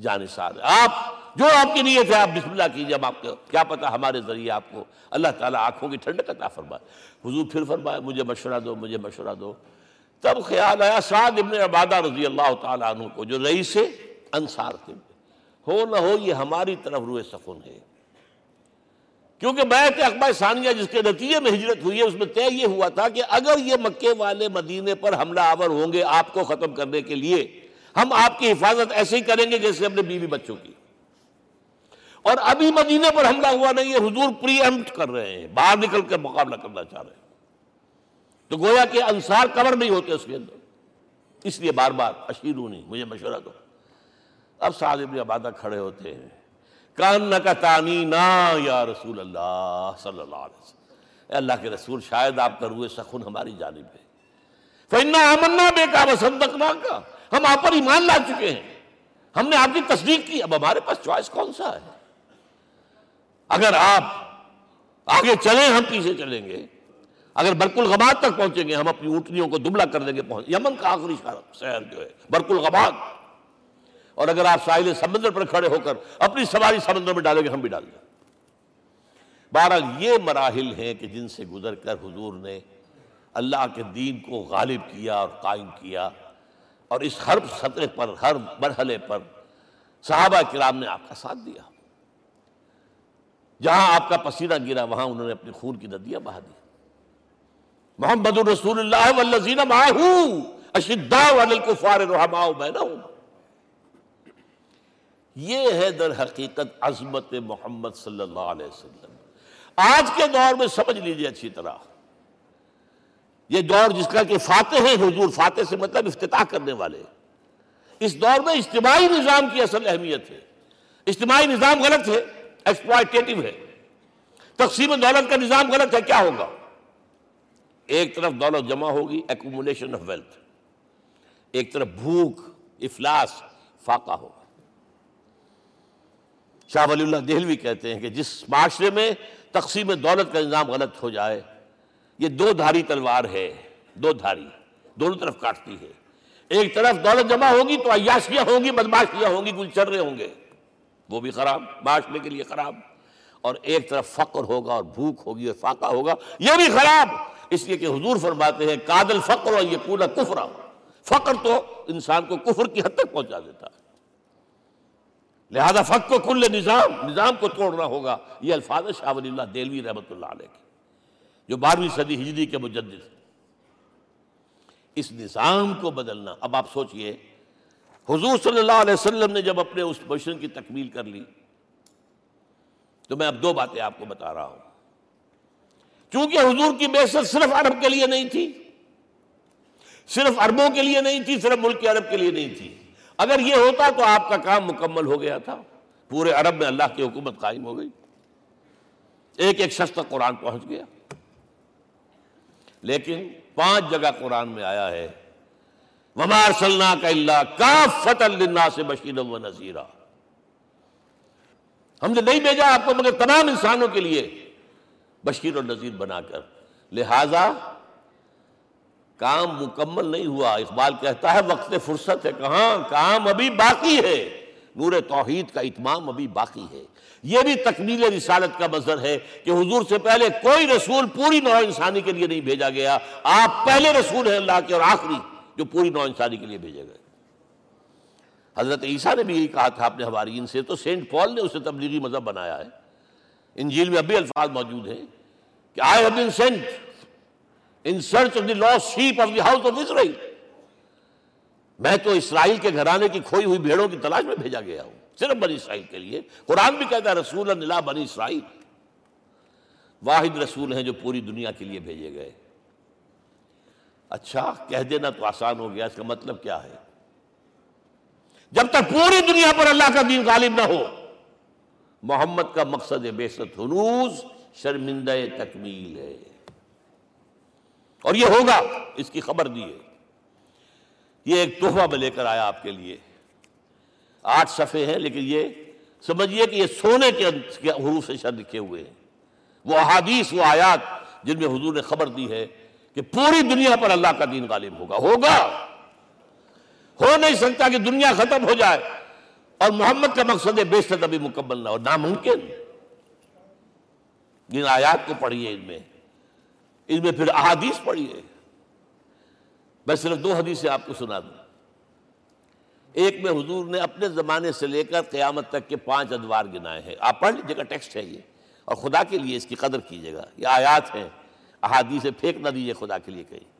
جانسار ہیں۔ آپ جو آپ کی نیت ہے، آپ بسم اللہ کیجیے ہم آپ کو، کیا پتا ہمارے ذریعے آپ کو اللہ تعالیٰ آنکھوں کی ٹھنڈک عطا فرمائے۔ حضور پھر فرمائے، مجھے مشورہ دو، مجھے مشورہ دو۔ تب خیال آیا سعد ابن عبادہ رضی اللہ تعالیٰ عنہ کو، جو رئیس انصار تھے۔ ہو نہ ہو، یہ ہماری طرف روئے سکون ہے۔ کیونکہ بیعت اقبا ثانیہ جس کے نتیجے میں ہجرت ہوئی ہے، اس میں طے یہ ہوا تھا کہ اگر یہ مکے والے مدینے پر حملہ آور ہوں گے آپ کو ختم کرنے کے لیے، ہم آپ کی حفاظت ایسے ہی کریں گے جیسے اپنے بیوی بچوں کی۔ اور ابھی مدینے پر حملہ ہوا نہیں ہے، حضور پری ایمپٹ کر رہے ہیں، باہر نکل کر مقابلہ کرنا چاہ رہے ہیں۔ تو گویا کہ انصار کور نہیں ہوتے اس کے اندر۔ اس لیے بار بار، اشیرو نہیں، مجھے مشورہ دو۔ اب سعد ابن عبادہ کھڑے ہوتے ہیں۔ کان کا تانینا یا رسول اللہ صلی اللہ علیہ وسلم۔ اے اللہ کے رسول، شاید آپ کا روح سخن ہماری جانب ہے۔ فَإِنَّا آمَنَّا بِكَ وَصَدَّقْنَاكَ ہم آپ پر ایمان لا چکے ہیں۔ ہم نے آپ کی تصدیق کی۔ اب ہمارے پاس چوائس کون سا ہے؟ اگر آپ آگے چلیں، ہم پیچھے چلیں گے۔ اگر برق الغبات تک پہنچیں گے، ہم اپنی اونٹنیوں کو دبلا کر دیں گے۔ پہنچ یمن کا آخری شہر جو ہے، برق الغبات اور اگر آپ ساحل سمندر پر کھڑے ہو کر اپنی سواری سمندر میں ڈالیں گے، ہم بھی ڈال دیں بہرحال یہ مراحل ہیں کہ جن سے گزر کر حضور نے اللہ کے دین کو غالب کیا اور قائم کیا اور اس ہر سطح پر، ہر مرحلے پر صحابہ کرام نے آپ کا ساتھ دیا۔ جہاں آپ کا پسینہ گرا، وہاں انہوں نے اپنی خون کی ندیاں بہا دی۔ محمد الرسول اللہ والذین معاہو اشداء علی الکفار رحماء بینہم۔ یہ ہے در حقیقت عظمت محمد صلی اللہ علیہ وسلم۔ آج کے دور میں سمجھ لیجیے اچھی طرح۔ یہ دور جس کا کہ فاتح ہے حضور، فاتح سے مطلب افتتاح کرنے والے۔ اس دور میں اجتماعی نظام کی اصل اہمیت ہے۔ اجتماعی نظام غلط ہے ایکسپلائٹیٹو ہے۔ تقسیم دولت کا نظام غلط ہے، کیا ہوگا؟ ایک طرف دولت جمع ہوگی ایکومولیشن آف ویلتھ ایک طرف بھوک، افلاس، فاقہ ہوگا۔ شاہ ولی اللہ دہلوی کہتے ہیں کہ جس معاشرے میں تقسیم دولت کا نظام غلط ہو جائے، یہ دو دھاری تلوار ہے، دو دھاری، دونوں طرف کاٹتی ہے۔ ایک طرف دولت جمع ہوگی تو عیاشیاں ہوں گی بدماشیاں ہوں گی گلچرے ہوں گے۔ وہ بھی خراب، معاشرے کے لیے خراب۔ اور ایک طرف فقر ہوگا اور بھوک ہوگی اور فاقہ ہوگا، یہ بھی خراب۔ اس لیے کہ حضور فرماتے ہیں، کادل فقر اور یہ پورا کفرا۔ فقر تو انسان کو کفر کی حد تک پہنچا دیتا ہے۔ لہذا فق کو کل نظام نظام کو توڑنا ہوگا، یہ الفاظ شاہ ولی اللہ دلوی رحمۃ اللہ علیہ کی جو بارہویں صدی ہجری کے مجدد اس نظام کو بدلنا، اب آپ سوچئے، حضور صلی اللہ علیہ وسلم نے جب اپنے اس مشن کی تکمیل کر لی، تو میں اب دو باتیں آپ کو بتا رہا ہوں۔ چونکہ حضور کی بیست صرف عرب کے لیے نہیں تھی، صرف عربوں کے لیے نہیں تھی، صرف ملک عرب کے لیے نہیں تھی۔ اگر یہ ہوتا تو آپ کا کام مکمل ہو گیا تھا۔ پورے عرب میں اللہ کی حکومت قائم ہو گئی۔ ایک ایک شخص تک قرآن پہنچ گیا۔ لیکن پانچ جگہ قرآن میں آیا ہے۔ ومار صلاح کا اللہ کا فتح سے بشیر و نذیرہ ہم نے نہیں بھیجا آپ کو مگر تمام انسانوں کے لیے بشیر اور نذیر بنا کر۔ لہذا کام مکمل نہیں ہوا۔ اقبال کہتا ہے، وقت فرصت ہے۔ کہاں؟ کام ابھی باقی ہے۔ نور توحید کا اتمام ابھی باقی ہے۔ یہ بھی تکمیل رسالت کا مظہر ہے کہ حضور سے پہلے کوئی رسول پوری نو انسانی کے لیے نہیں بھیجا گیا۔ آپ پہلے رسول ہیں اللہ کے اور آخری جو پوری نو انسانی کے لیے بھیجے گئے۔ حضرت عیسیٰ نے بھی یہی کہا تھا اپنے حوارین سے۔ تو سینٹ پال نے اسے تبلیغی مذہب بنایا ہے۔ انجیل میں ابھی الفاظ موجود ہیں کہ I have been sent. In search of the lost sheep of the house of Israel میں تو اسرائیل کے گھرانے کی کھوئی ہوئی بھیڑوں کی تلاش میں بھیجا گیا ہوں۔ صرف بنی اسرائیل کے لیے۔ قرآن بھی کہتا ہے، رسول اللہ بنی اسرائیل۔ واحد رسول ہیں جو پوری دنیا کے لیے بھیجے گئے۔ اچھا کہہ دینا تو آسان ہو گیا۔ اس کا مطلب کیا ہے؟ جب تک پوری دنیا پر اللہ کا دین غالب نہ ہو، محمد کا مقصد بے ہنوز شرمندہ تکمیل ہے۔ اور یہ ہوگا، اس کی خبر دیے یہ ایک تحفہ میں لے کر آیا آپ کے لیے۔ آٹھ صفحے ہیں، لیکن یہ سمجھیے کہ یہ سونے کے حروف سے شر لکھے ہوئے ہیں۔ وہ احادیث، وہ آیات جن میں حضور نے خبر دی ہے کہ پوری دنیا پر اللہ کا دین غالب ہوگا۔ ہوگا۔ ہو نہیں سکتا کہ دنیا ختم ہو جائے اور محمد کا مقصد بے شد ابھی مکمل نہ ہو۔ ناممکن۔ جن آیات کو پڑھیے ان میں۔ ان میں پھر احادیث پڑھیے میں صرف دو حدیثیں آپ کو سنا دوں۔ ایک میں حضور نے اپنے زمانے سے لے کر قیامت تک کے پانچ ادوار گنائے ہیں۔ آپ پڑھ لیجیے گا، ٹیکسٹ ہے یہ۔ اور خدا کے لیے اس کی قدر کیجیے گا۔ یہ آیات ہیں۔ احادیث پھینک نہ دیجیے خدا کے لیے کہیں۔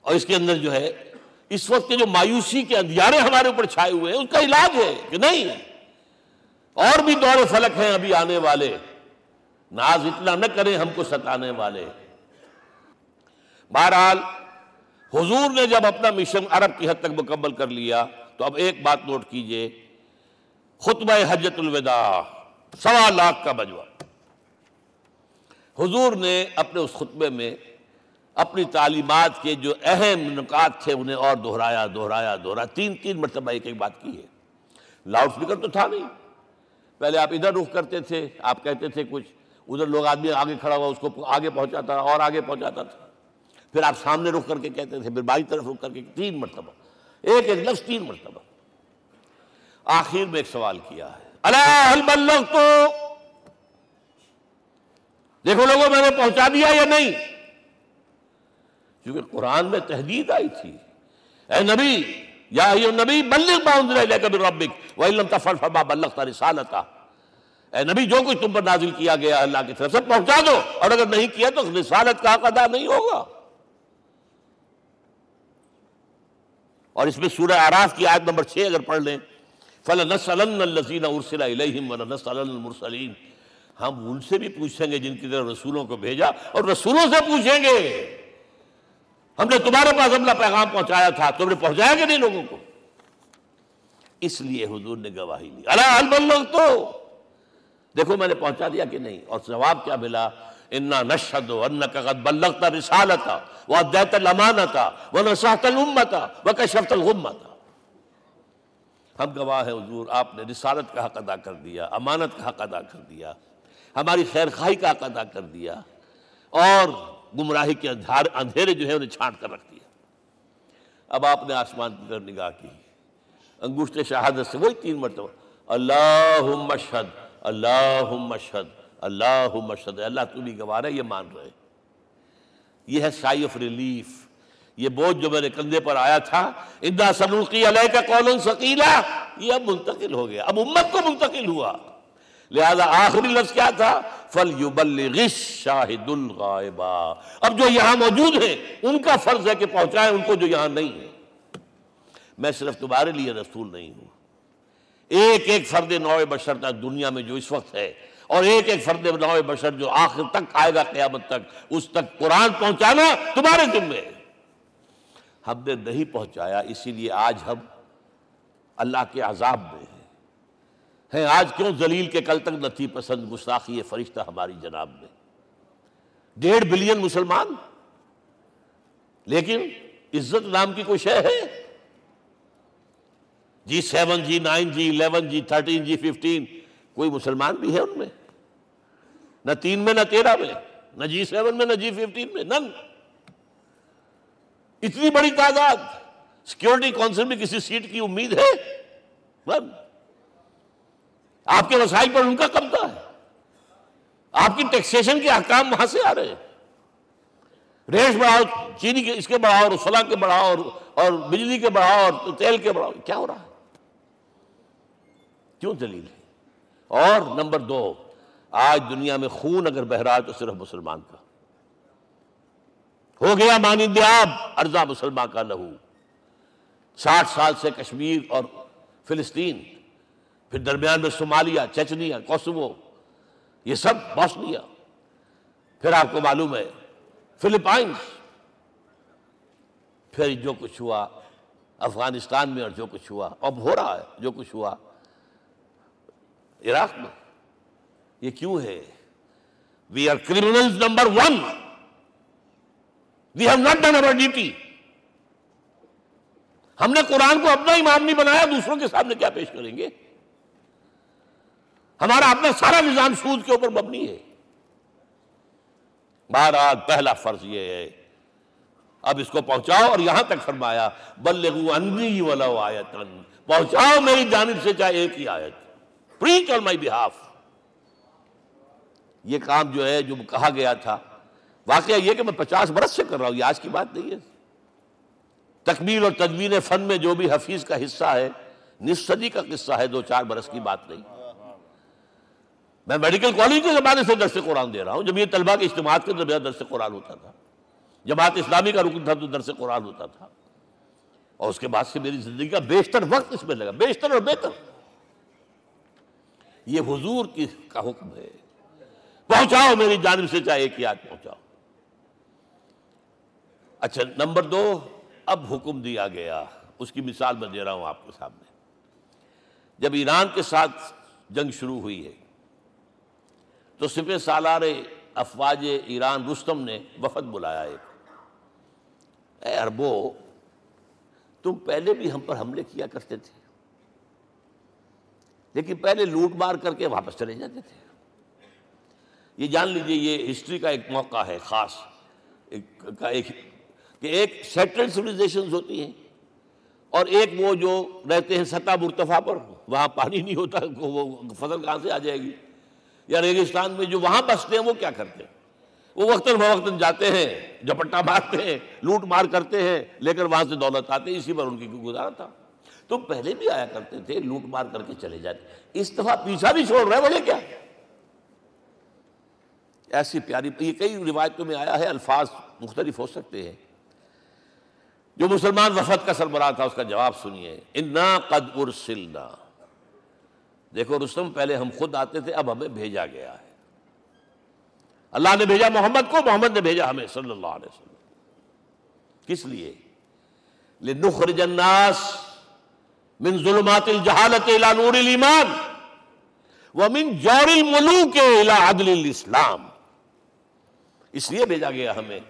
اور اس کے اندر جو ہے، اس وقت کے جو مایوسی کے اندھیارے ہمارے اوپر چھائے ہوئے ہیں اس کا علاج ہے کہ نہیں۔ اور بھی دور فلک ہیں ابھی آنے والے۔ ناز اتنا نہ کریں ہم کو ستانے والے۔ بہرحال، حضور نے جب اپنا مشن عرب کی حد تک مکمل کر لیا، تو اب ایک بات نوٹ کیجیے، خطبہ حجت الوداع، سوا لاکھ کا بجوا حضور نے اپنے اس خطبے میں اپنی تعلیمات کے جو اہم نکات تھے، انہیں اور دہرایا دہرایا دہرایا۔ تین تین مرتبہ ایک ایک بات کی ہے۔ لاؤڈ اسپیکر تو تھا نہیں۔ پہلے آپ ادھر رخ کرتے تھے، آپ کہتے تھے کچھ، ادھر لوگ آدمی آگے کھڑا ہوا، اس کو آگے پہنچاتا، اور آگے پہنچاتا تھا۔ پھر آپ سامنے رخ کر کے کہتے تھے، پھر بائی طرف رخ کر کے تین مرتبہ، ایک ایک لفظ تین مرتبہ۔ آخر میں ایک سوال کیا ہے۔ اللہ تو دیکھو لوگوں، میں نے پہنچا دیا یا نہیں؟ کیونکہ قرآن میں تحدید آئی تھی۔ اے نبی، یا نبی، بلغ ما انزل الیک من ربک، وان لم تفعل فما بلغت رسالتا اے نبی، جو کچھ تم پر نازل کیا گیا اللہ کی طرف سے پہنچا دو۔ اور اگر نہیں کیا تو رسالت کا حق ادا نہیں ہوگا۔ اور اس میں سورہ عراف کی آیت نمبر 6 اگر پڑھ لیں، فَلَنَسْأَلَنَّ الَّذِينَ أُرْسِلَ إِلَيْهِمْ وَلَنَسْأَلَنَّ الْمُرْسَلِينَ۔ ہم ان سے بھی پوچھیں گے جن کی طرف رسولوں کو بھیجا، اور رسولوں سے پوچھیں گے۔ ہم نے تمہارے پاس اپنا پیغام پہنچایا تھا، تم نے پہنچایا کہ نہیں لوگوں کو؟ اس لیے حضور نے گواہی لی اللہ البلغ تو دیکھو میں نے پہنچا دیا کہ نہیں، اور جواب کیا ملا؟ انا نشہد انک قد بلغت رسالتا وادیت الامانتا ونصحت الامتا وکشفت الغمتا ہم گواہ ہیں، حضور، آپ نے رسالت کا حق ادا کر دیا، امانت کا حق ادا کر دیا، ہماری خیر خواہی کا حق ادا کر دیا، اور گمراہی کے اندھیرے جو ہے انہیں چھانٹ کر رکھ دیا۔ اب آپ نے آسمان کی طرف نگاہ کی۔ انگوشت شہادت سے وہی تین مرتبہ اللہ مشہد اللہ مشہد اللہ مشہد اللہ تو بھی گوار ہے یہ مان رہے۔ یہ ہے سائی آف ریلیف یہ بوجھ جو میرے کندھے پر آیا تھا ادا سنوقی علیہ کا کون سکیلا یہ اب منتقل ہو گیا، اب امت کو منتقل ہوا۔ لہذا آخری لفظ کیا تھا؟ فل شاہد الغائبا۔ اب جو یہاں موجود ہیں، ان کا فرض ہے کہ پہنچائیں ان کو جو یہاں نہیں ہے۔ میں صرف تمہارے لیے رسول نہیں ہوں۔ ایک ایک فرد نو بشر تک دنیا میں جو اس وقت ہے اور ایک ایک فرد نو بشر جو آخر تک آئے گا قیامت تک، اس تک قرآن پہنچانا تمہارے ذمے ہم نے نہیں پہنچایا، اسی لیے آج ہم اللہ کے عذاب میں ہیں۔ ہیں، آج کیوں ذلیل کے کل تک نہ تھی پسند، گستاخی فرشتہ ہماری جناب میں۔ ڈیڑھ بلین مسلمان۔ لیکن عزت نام کی کوئی شے ہے؟ G seven G nine G eleven G thirteen G fifteen, کوئی مسلمان بھی ہے ان میں؟ نہ تین میں نہ تیرہ میں، نہ جی سیون میں، نہ جی ففٹین میں، نن۔ اتنی بڑی تعداد۔ سیکورٹی کونسل میں کسی سیٹ کی امید ہے؟ آپ کے وسائل پر ان کا قبضہ ہے۔ آپ کی ٹیکسیشن کے حکام وہاں سے آ رہے ہیں۔ ریش بڑھاؤ، چینی کے، اس کے بڑھاؤ اور فلاں کے بڑھاؤ اور بجلی کے بڑھاؤ اور تیل کے بڑھاؤ، کیا ہو رہا ہے؟ کیوں دلیل ہے؟ اور نمبر دو آج دنیا میں خون اگر بہ رہا ہے تو صرف مسلمان کا۔ ہو گیا مانند آب ارزا مسلمان کا لہو ساٹھ سال سے کشمیر اور فلسطین، پھر درمیان میں صومالیہ، چچنیا، کوسوو، یہ سب بوسنیا۔ پھر آپ کو معلوم ہے فلپائنس پھر جو کچھ ہوا افغانستان میں اور جو کچھ ہوا، اب ہو رہا ہے جو کچھ ہوا، عراق میں۔ یہ کیوں ہے؟ We are criminal number one we have not done our duty ہم نے قرآن کو اپنا امام نہیں بنایا، دوسروں کے سامنے کیا پیش کریں گے؟ ہمارا اپنا سارا نظام سود کے اوپر مبنی ہے۔ بہرحال، پہلا فرض یہ ہے، اب اس کو پہنچاؤ اور یہاں تک فرمایا، بلغو انی ولو آیتن۔ پہنچاؤ میری جانب سے چاہے ایک ہی آیت۔ پریچ آن مائی بہاف یہ کام جو ہے جو کہا گیا تھا، واقعہ یہ کہ میں پچاس برس سے کر رہا ہوں، یہ آج کی بات نہیں ہے۔ تکمیل اور تدوین فن میں جو بھی حفیظ کا حصہ ہے نصف صدی کا قصہ ہے، دو چار برس کی بات نہیں۔ میں میڈیکل کالج کے زمانے سے درس قرآن دے رہا ہوں جب یہ طلبہ کے اجتماعات کے درمیان درس قرآن ہوتا تھا۔ جماعت اسلامی کا رکن تھا تو درس قرآن ہوتا تھا۔ اور اس کے بعد سے میری زندگی کا بیشتر وقت اس میں لگا، بیشتر اور بہتر۔ یہ حضور کی کا حکم ہے۔ پہنچاؤ میری جانب سے، چاہے ایک یاد پہنچاؤ۔ اچھا نمبر دو، اب حکم دیا گیا۔ اس کی مثال میں دے رہا ہوں آپ کے سامنے۔ جب ایران کے ساتھ جنگ شروع ہوئی ہے، تو سپہ سالار افواج ایران رستم نے وفد بلایا ایک۔ اے اربو، تم پہلے بھی ہم پر حملے کیا کرتے تھے، لیکن پہلے لوٹ مار کر کے واپس چلے جاتے تھے۔ یہ جان لیجیے، یہ ہسٹری کا ایک موقع ہے، خاص ایک کہ ایک سیٹلڈ سولیزیشنز ہوتی ہیں اور ایک وہ جو رہتے ہیں سطح مرتفع پر، وہاں پانی نہیں ہوتا، وہ فصل کہاں سے آ جائے گی؟ یا ریگستان میں جو وہاں بستے ہیں، وہ کیا کرتے ہیں؟ وہ وقتاً فوقتاً جاتے ہیں جپٹا مارتے ہیں، لوٹ مار کرتے ہیں لے کر وہاں سے دولت آتے ہیں اسی پر ان کی گزارا تھا۔ تو پہلے بھی آیا کرتے تھے، لوٹ مار کر کے چلے جاتے۔ اس دفعہ پیچھا بھی چھوڑ رہے وجہ کیا؟ ایسی پیاری یہ کئی روایتوں میں آیا ہے، الفاظ مختلف ہو سکتے ہیں۔ جو مسلمان وفد کا سربراہ تھا، اس کا جواب سنیے۔ انا قد ارسلنا دیکھو، رستم پہلے ہم خود آتے تھے، اب ہمیں بھیجا گیا ہے۔ اللہ نے بھیجا محمد کو، محمد نے بھیجا ہمیں، صلی اللہ علیہ وسلم۔ کس لیے؟ لنخرج الناس من ظلمات الجہالت الى نور الایمان ومن جور الملوک الى عدل الاسلام اس لیے بھیجا گیا ہمیں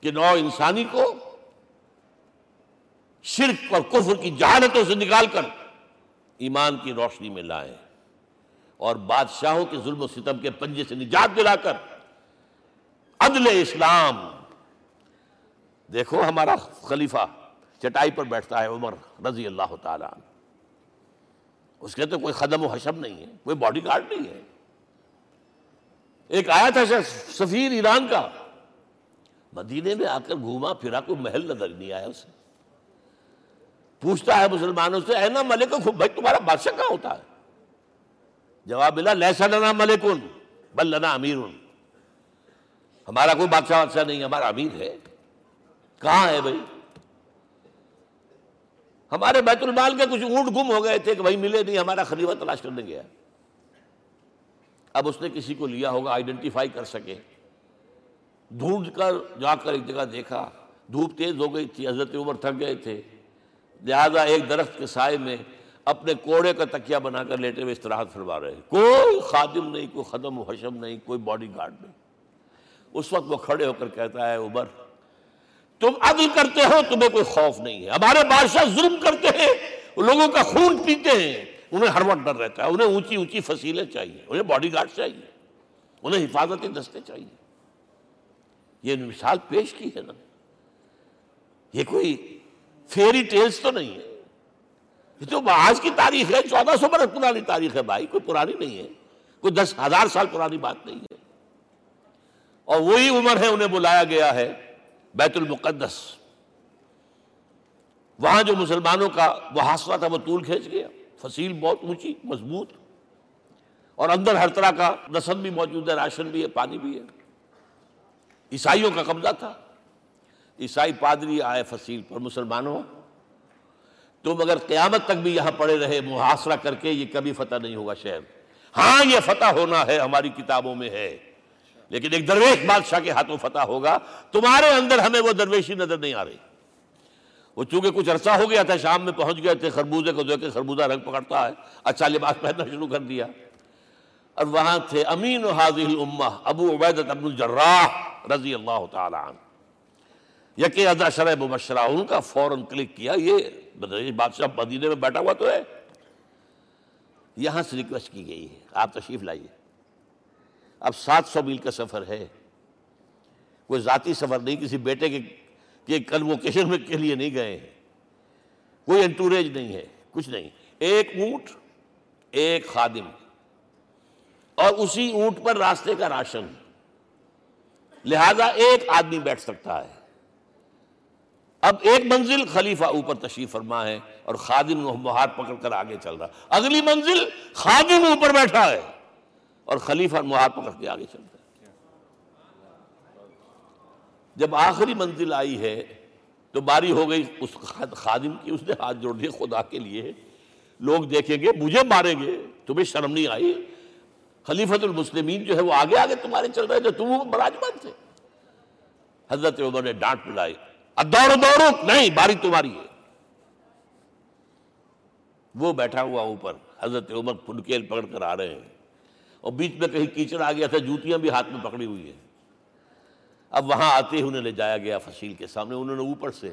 کہ نو انسانی کو شرک اور کفر کی جہالتوں سے نکال کر ایمان کی روشنی میں لائیں اور بادشاہوں کے ظلم و ستم کے پنجے سے نجات دلا کر عدل اسلام۔ دیکھو ہمارا خلیفہ چٹائی پر بیٹھتا ہے عمر رضی اللہ تعالیٰ اس کے تو کوئی خدم و حشم نہیں ہے، کوئی باڈی گارڈ نہیں ہے۔ ایک آیا تھا سفیر ایران کا۔ مدینے میں آ کر گھوما، پھرا، کوئی محل نظر نہیں آیا اسے۔ پوچھتا ہے مسلمانوں سے، اے نا ملک بھائی تمہارا بادشاہ کہاں ہوتا ہے؟ جواب ملا، لیسا لنا ملکن، بل لنا امیر ہمارا کوئی بادشاہ بادشاہ نہیں، ہمارا امیر ہے۔ کہاں ہے بھائی؟ ہمارے بیت المال کے کچھ اونٹ گم ہو گئے تھے کہ بھائی ملے نہیں، ہمارا خلیفہ تلاش کرنے گیا۔ اب اس نے کسی کو لیا ہوگا آئیڈینٹیفائی کر سکے۔ ڈھونڈ کر، جا کر ایک جگہ دیکھا۔ دھوپ تیز ہو گئی تھی، حضرت عمر تھک گئے تھے۔ لہذا ایک درخت کے سائے میں اپنے کوڑے کا تکیہ بنا کر لیٹے ہوئے استراحت فرما رہے کوئی خادم نہیں، کوئی خدم و حشم نہیں، کوئی باڈی گارڈ نہیں۔ اس وقت وہ کھڑے ہو کر کہتا ہے، عمر، تم عدل کرتے ہو، تمہیں کوئی خوف نہیں ہے۔ ہمارے بادشاہ ظلم کرتے ہیں، لوگوں کا خون پیتے ہیں۔ انہیں ہر وقت ڈر رہتا ہے، انہیں اونچی اونچی فصیلیں چاہیے، انہیں باڈی گارڈ چاہیے، انہیں حفاظتی دستے چاہیے۔ یہ مثال پیش کی ہے نا۔ یہ کوئی فیری ٹیلز تو نہیں ہے۔ یہ تو آج کی تاریخ ہے، چودہ سو برس پرانی تاریخ ہے بھائی، کوئی پرانی نہیں ہے۔ کوئی دس ہزار سال پرانی بات نہیں ہے۔ اور وہی عمر ہے، انہیں بلایا گیا ہے بیت المقدس۔ وہاں جو مسلمانوں کا وہ حاصلہ تھا، وہ طول کھینچ گیا۔ فصیل بہت اونچی، مضبوط۔ اور اندر ہر طرح کا رسم بھی موجود ہے، راشن بھی ہے، پانی بھی ہے۔ عیسائیوں کا قبضہ تھا۔ عیسائی پادری آئے فصیل پر، مسلمانوں۔ تم اگر قیامت تک بھی یہاں پڑے رہے، محاصرہ کر کے یہ کبھی فتح نہیں ہوگا شہر۔ ہاں یہ فتح ہونا ہے، ہماری کتابوں میں ہے۔ لیکن ایک درویش بادشاہ کے ہاتھوں فتح ہوگا، تمہارے اندر ہمیں وہ درویشی نظر نہیں آ رہی۔ وہ چونکہ کچھ عرصہ ہو گیا تھا، شام میں پہنچ گئے تھے خربوزے کو دیکھ کے خربوزہ رنگ پکڑتا ہے۔ اچھا لباس پہننا شروع کر دیا۔ اور وہاں تھے امین و حاضر الامہ ابو عبیدت ابن الجراح رضی اللہ تعالی عنہ۔ یکی ازا شرح مبشرہ، ان کا فوراں کلک کیا، یہ بادشاہ مدینے میں بیٹھا ہوا تو ہے۔ یہاں سے ریکویسٹ کی گئی ہے، آپ تشریف لائیے۔ اب سات سو میل کا سفر ہے۔ کوئی ذاتی سفر نہیں، کسی بیٹے کے کہ کنوکیشن میں کے لیے نہیں گئے ہیں۔ کوئی انٹوریج نہیں ہے، کچھ نہیں۔ ایک اونٹ، ایک خادم۔ اور اسی اونٹ پر راستے کا راشن۔ لہذا ایک آدمی بیٹھ سکتا ہے۔ اب ایک منزل خلیفہ اوپر تشریف فرما ہے اور خادم ہاتھ پکڑ کر آگے چل رہا۔ اگلی منزل خادم اوپر بیٹھا ہے اور خلیفہ ہاتھ پکڑ کے آگے چل رہا ہے جب آخری منزل آئی ہے، تو باری ہو گئی اس خادم کی، اس نے ہاتھ جوڑ دیے خدا کے لیے۔ لوگ دیکھیں گے، مجھے ماریں گے، تمہیں شرم نہیں آئی؟ خلیفت المسلمین جو ہے وہ آگے آگے تمہارے چل رہے تھے تم براجمان تھے۔ حضرت عمر نے ڈانٹ پلائی اب دوڑو دوڑو۔ نہیں، باری تمہاری ہے۔ وہ بیٹھا ہوا اوپر، حضرت عمر پھنکیل پکڑ کر آ رہے ہیں۔ اور بیچ میں کہیں کیچڑ آ گیا تھا، جوتیاں بھی ہاتھ میں پکڑی ہوئی ہیں۔ اب وہاں آتے ہی انہیں لے جایا گیا فصیل کے سامنے، انہوں نے اوپر سے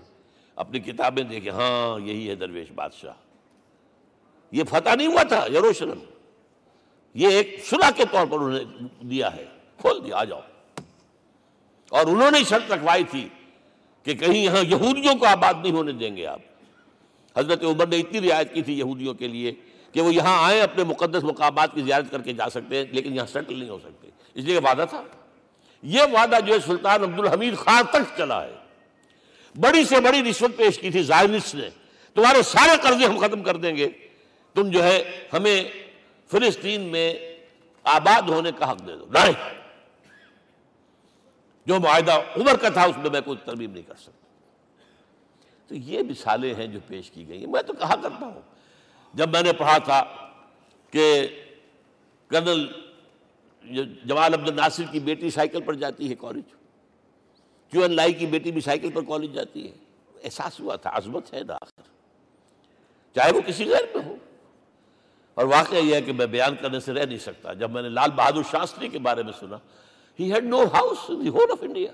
اپنی کتابیں دیکھیں ہاں یہی ہے درویش بادشاہ۔ یہ فتح نہیں ہوا تھا یروشلم۔ یہ ایک صلح کے طور پر انہوں نے دیا ہے۔ کھول دیا، آ جاؤ۔ اور انہوں نے شرط رکھوائی تھی کہ کہیں یہاں یہودیوں کو آباد نہیں ہونے دیں گے آپ۔ حضرت عمر نے اتنی رعایت کی تھی یہودیوں کے لیے کہ وہ یہاں آئیں، اپنے مقدس مقامات کی زیارت کر کے جا سکتے ہیں، لیکن یہاں سیٹل نہیں ہو سکتے۔ اس لیے وعدہ تھا۔ یہ وعدہ جو ہے سلطان عبد الحمید خان تک چلا ہے۔ بڑی سے بڑی رشوت پیش کی تھی زائنس نے۔ تمہارے سارے قرضے ہم ختم کر دیں گے۔ تم جو ہے ہمیں فلسطین میں آباد ہونے کا حق دے دو۔ نہیں جو معاہدہ عمر کا تھا اس میں میں کوئی ترمیم نہیں کر سکتا۔ تو یہ مثالیں ہیں جو پیش کی گئی ہیں۔ میں تو کہا کرتا ہوں۔ جب میں نے پڑھا تھا کہ کرنل جمال عبد الناصر کی بیٹی سائیکل پر جاتی ہے کالج۔ کیو این لائی کی بیٹی بھی سائیکل پر کالج جاتی ہے؟ احساس ہوا تھا، عظمت ہے نا آخر۔ چاہے وہ کسی غیر میں ہو۔ اور واقعہ یہ ہے کہ میں بیان کرنے سے رہ نہیں سکتا۔ جب میں نے لال بہادر شاستری کے بارے میں سنا he had no house the whole of India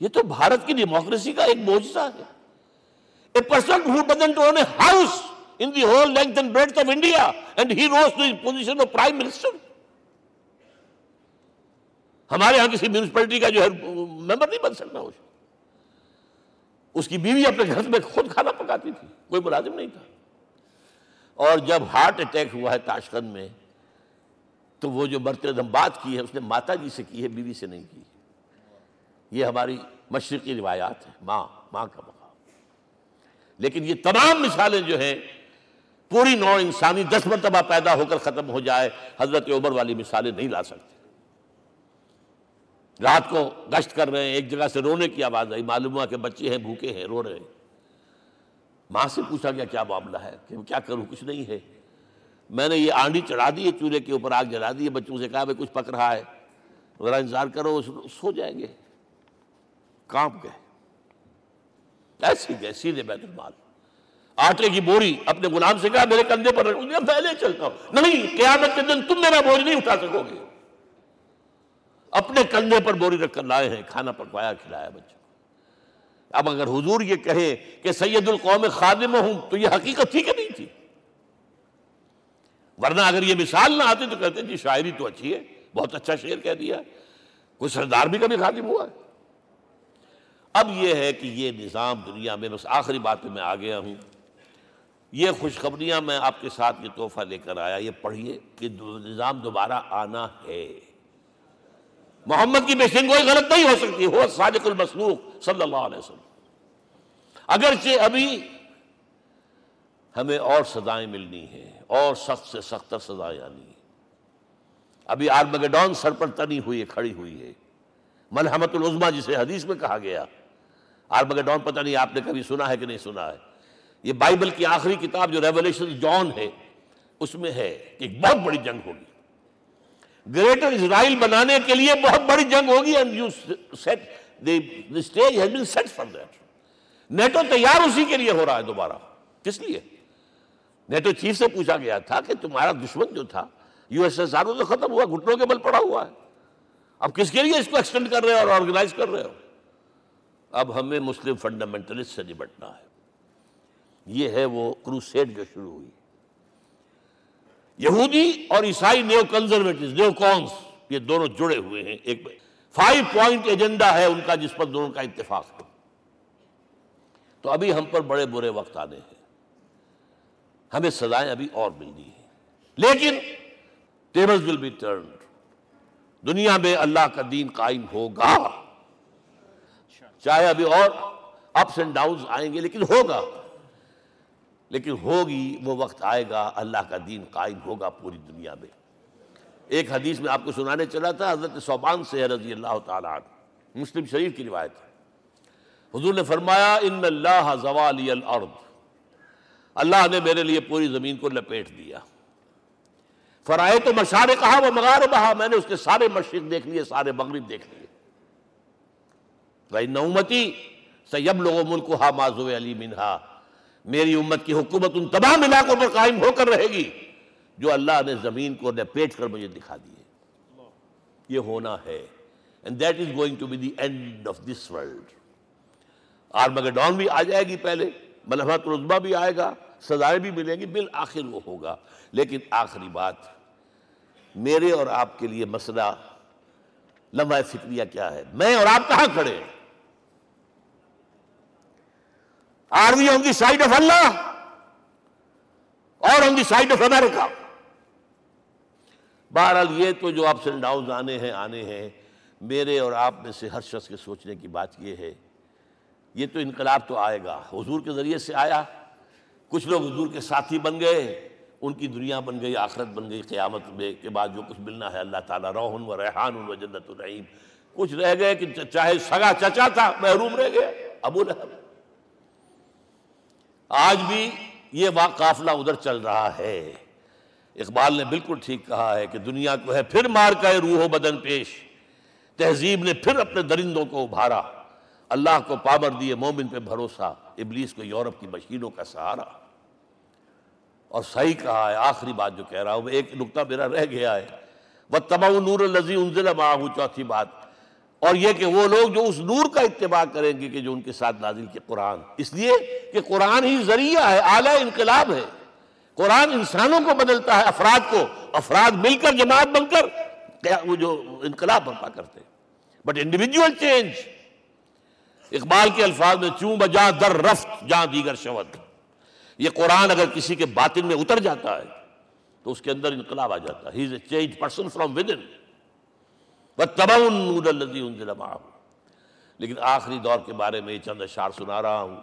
یہ تو بھارت کی ڈیموکریسی کا ایک موجزہ ہے۔ A person who doesn't own a house in the whole length and breadth of India. And he rose to his position of prime minister. ہمارے ہاں کسی میونسپلٹی کا جو ہے ممبر نہیں بن سکتا اس اس کی بیوی اپنے گھر میں خود کھانا پکاتی تھی، کوئی ملازم نہیں تھا. اور جب ہارٹ اٹیک ہوا ہے تاشکند میں، تو وہ جو مرتے دم بات کی ہے، اس نے ماتا جی سے کی ہے، بیوی سے نہیں کی. یہ ہماری مشرقی روایات ہیں، ماں ماں کا مقام. لیکن یہ تمام مثالیں جو ہیں پوری نو انسانی دس مرتبہ پیدا ہو کر ختم ہو جائے، حضرت عمر والی مثالیں نہیں لا سکتے۔ رات کو گشت کر رہے ہیں، ایک جگہ سے رونے کی آواز آئی، معلوم ہوا کہ بچے ہیں، بھوکے ہیں، رو رہے ہیں۔ ماں سے پوچھا گیا، کیا معاملہ ہے؟ کہ کیا کروں؟ کچھ نہیں ہے۔ میں نے یہ آنڈی چڑھا دی ہے چولہے کے اوپر آگ جلا دی ہے بچوں سے کہا، بھائی، کچھ پک رہا ہے۔ ذرا انتظار کرو سو جائیں گے۔ کانپ گئے ایسی گئے سیدھے بیت المال۔ آٹے کی بوری اپنے غلام سے کہا، میرے کندھے پر رکھ میں پہلے چلتا ہوں۔ نہیں، قیامت کے دن تم میرا بوجھ نہیں اٹھا سکو گے۔ اپنے کندھے پر بوری رکھ کر لائے ہیں، کھانا پکوایا، کھلایا بچوں اب اگر حضور یہ کہے کہ سید القوم خادم ہوں، تو یہ حقیقت تھی کہ نہیں تھی۔ ورنہ اگر یہ مثال نہ آتی تو کہتے جی شاعری تو اچھی ہے، بہت اچھا شعر کہہ دیا۔ کوئی سردار بھی کبھی خادم ہوا؟ ہے اب یہ ہے کہ یہ نظام دنیا میں، بس آخری بات پہ میں آ گیا ہوں۔ یہ خوشخبریاں میں آپ کے ساتھ یہ تحفہ لے کر آیا، یہ پڑھیے کہ نظام دوبارہ آنا ہے۔ محمد کی پیشن کوئی غلط نہیں ہو سکتی، ہو صادق المسلوق صلی اللہ علیہ وسلم۔ اگرچہ ابھی ہمیں اور سزائیں ملنی ہیں، اور سخت سے سختر سزائیں آنی ہیں۔ ابھی آرمگڈون سر پر تنی ہوئی ہے کھڑی ہوئی ہے۔ ملحمت العظما جسے حدیث میں کہا گیا، آرمگڈون پتہ نہیں آپ نے کبھی سنا ہے کہ نہیں سنا ہے۔ یہ بائبل کی آخری کتاب جو ریولیشن جان ہے، اس میں ہے کہ ایک بہت بڑی جنگ ہوگی۔ گریٹر اسرائیل بنانے کے لیے بہت بڑی جنگ ہوگی نیٹو تیار اسی کے لیے ہو رہا ہے دوبارہ۔ کس لیے؟ نیٹو چیف سے پوچھا گیا تھا کہ تمہارا دشمن جو تھا یو ایس ایس آر تو ختم ہوا، گھٹنوں کے بل پڑا ہوا ہے۔ اب کس کے لیے اس کو ایکسٹینڈ کر رہے ہو اور آرگنائز کر رہے ہو؟ اب ہمیں مسلم فنڈامنٹلسٹ سے نمٹنا ہے۔ یہ ہے وہ کروسیڈ جو شروع ہوئی۔ یہودی اور عیسائی نیو کنزرویٹو نیو کونس یہ دونوں جڑے ہوئے ہیں۔ ایک فائیو پوائنٹ ایجنڈا ہے ان کا جس پر دونوں کا اتفاق ہے۔ تو ابھی ہم پر بڑے برے وقت آنے ہیں۔ ہمیں سزائیں ابھی اور ملنی ہیں۔ لیکن ٹیبلز ول بی ٹرنڈ دنیا میں اللہ کا دین قائم ہوگا۔ چاہے ابھی اور اپس اینڈ ڈاؤنز آئیں گے لیکن ہوگا۔ لیکن ہوگی، وہ وقت آئے گا، اللہ کا دین قائم ہوگا پوری دنیا میں۔ ایک حدیث میں آپ کو سنانے چلا تھا، حضرت صوبان سے رضی اللہ تعالیٰ عنہ، مسلم شریف کی روایت ہے۔ حضور نے فرمایا، ان اللہ زوالی الارض اللہ نے میرے لیے پوری زمین کو لپیٹ دیا۔ فرائے تو مشارے کہا وہ مغاربہ میں نے اس کے سارے مشرق دیکھ لیے، سارے مغرب دیکھ لیے۔ وَإِنَّ أُمَّتِي سَيَبْلُغُ مُلْكُهَا مَا زُوِئَ عَلِي مِنْهَا۔ میری امت کی حکومت ان تمام علاقوں پر قائم ہو کر رہے گی جو اللہ نے زمین کو پیٹ کر مجھے دکھا دیے یہ ہونا ہے۔ And that is going to be the end of this world Armageddon بھی آ جائے گی پہلے ملحمت العظمہ بھی آئے گا، سزائیں بھی ملیں گی، بالآخر وہ ہوگا۔ لیکن آخری بات، میرے اور آپ کے لیے مسئلہ، لمحہ فکریہ کیا ہے؟ میں اور آپ کہاں کھڑے ہیں؟ Are we on the side of Allah اور on the side of America بہرحال یہ تو جو اپس اینڈ ڈاؤن آنے ہیں آنے ہیں، میرے اور آپ میں سے ہر شخص کے سوچنے کی بات یہ ہے، یہ تو انقلاب تو آئے گا، حضور کے ذریعے سے آیا۔ کچھ لوگ حضور کے ساتھی بن گئے، ان کی دنیا بن گئی، آخرت بن گئی، قیامت میں کے بعد جو کچھ ملنا ہے، اللہ تعالیٰ روحن و ریحان و جنت الرحیم۔ کچھ رہ گئے کہ چاہے سگا چچا تھا، محروم رہ گئے، ابو لہب۔ آج بھی یہ قافلہ ادھر چل رہا ہے۔ اقبال نے بالکل ٹھیک کہا ہے کہ دنیا کو ہے پھر مار کا روح و بدن پیش۔ تہذیب نے پھر اپنے درندوں کو ابھارا۔ اللہ کو پابر دیے مومن پہ بھروسہ۔ ابلیس کو یورپ کی مشینوں کا سہارا۔ اور صحیح کہا ہے، آخری بات جو کہہ رہا ہوں ایک نقطہ میرا رہ گیا ہے۔ وہ تبا نور الزی انزل معاہو چوتھی بات۔ اور یہ کہ وہ لوگ جو اس نور کا اتباع کریں گے کہ جو ان کے ساتھ نازل کے قرآن۔ اس لیے کہ قرآن ہی ذریعہ ہے، اعلیٰ انقلاب ہے۔ قرآن انسانوں کو بدلتا ہے، افراد کو۔ افراد مل کر، جماعت بن کر وہ جو انقلاب برپا کرتے بٹ انڈیویجول چینج اقبال کے الفاظ میں چون بجا در رفت جہاں دیگر شود یہ قرآن اگر کسی کے باطن میں اتر جاتا ہے تو اس کے اندر انقلاب آ جاتا ہے۔ Change person from within لیکن آخری دور کے بارے میں یہ چند اشار سنا رہا ہوں۔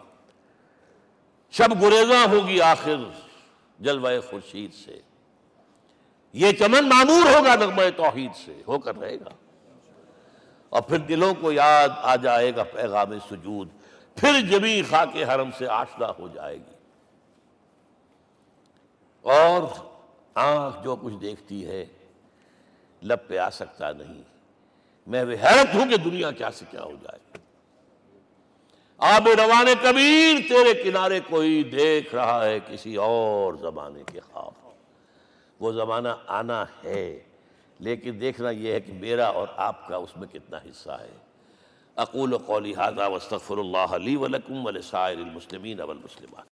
شب گریزاں ہوگی آخر جلوہ خورشید سے۔ یہ چمن معمور ہوگا نغمہ توحید سے۔ ہو کر رہے گا۔ اور پھر دلوں کو یاد آ جائے گا پیغام سجود۔ پھر جبی خاک حرم سے آشنا ہو جائے گی۔ اور آنکھ جو کچھ دیکھتی ہے، لب پہ آ سکتا نہیں۔ میں بھی حیرت ہوں کہ دنیا کیا سے کیا ہو جائے۔ آب روان کبیر، تیرے کنارے کوئی دیکھ رہا ہے کسی اور زمانے کے خواب۔ وہ زمانہ آنا ہے، لیکن دیکھنا یہ ہے کہ میرا اور آپ کا اس میں کتنا حصہ ہے۔ اقول قولی حاضہ واستغفر اللہ لی ولکم ولسائر المسلمین والمسلمات۔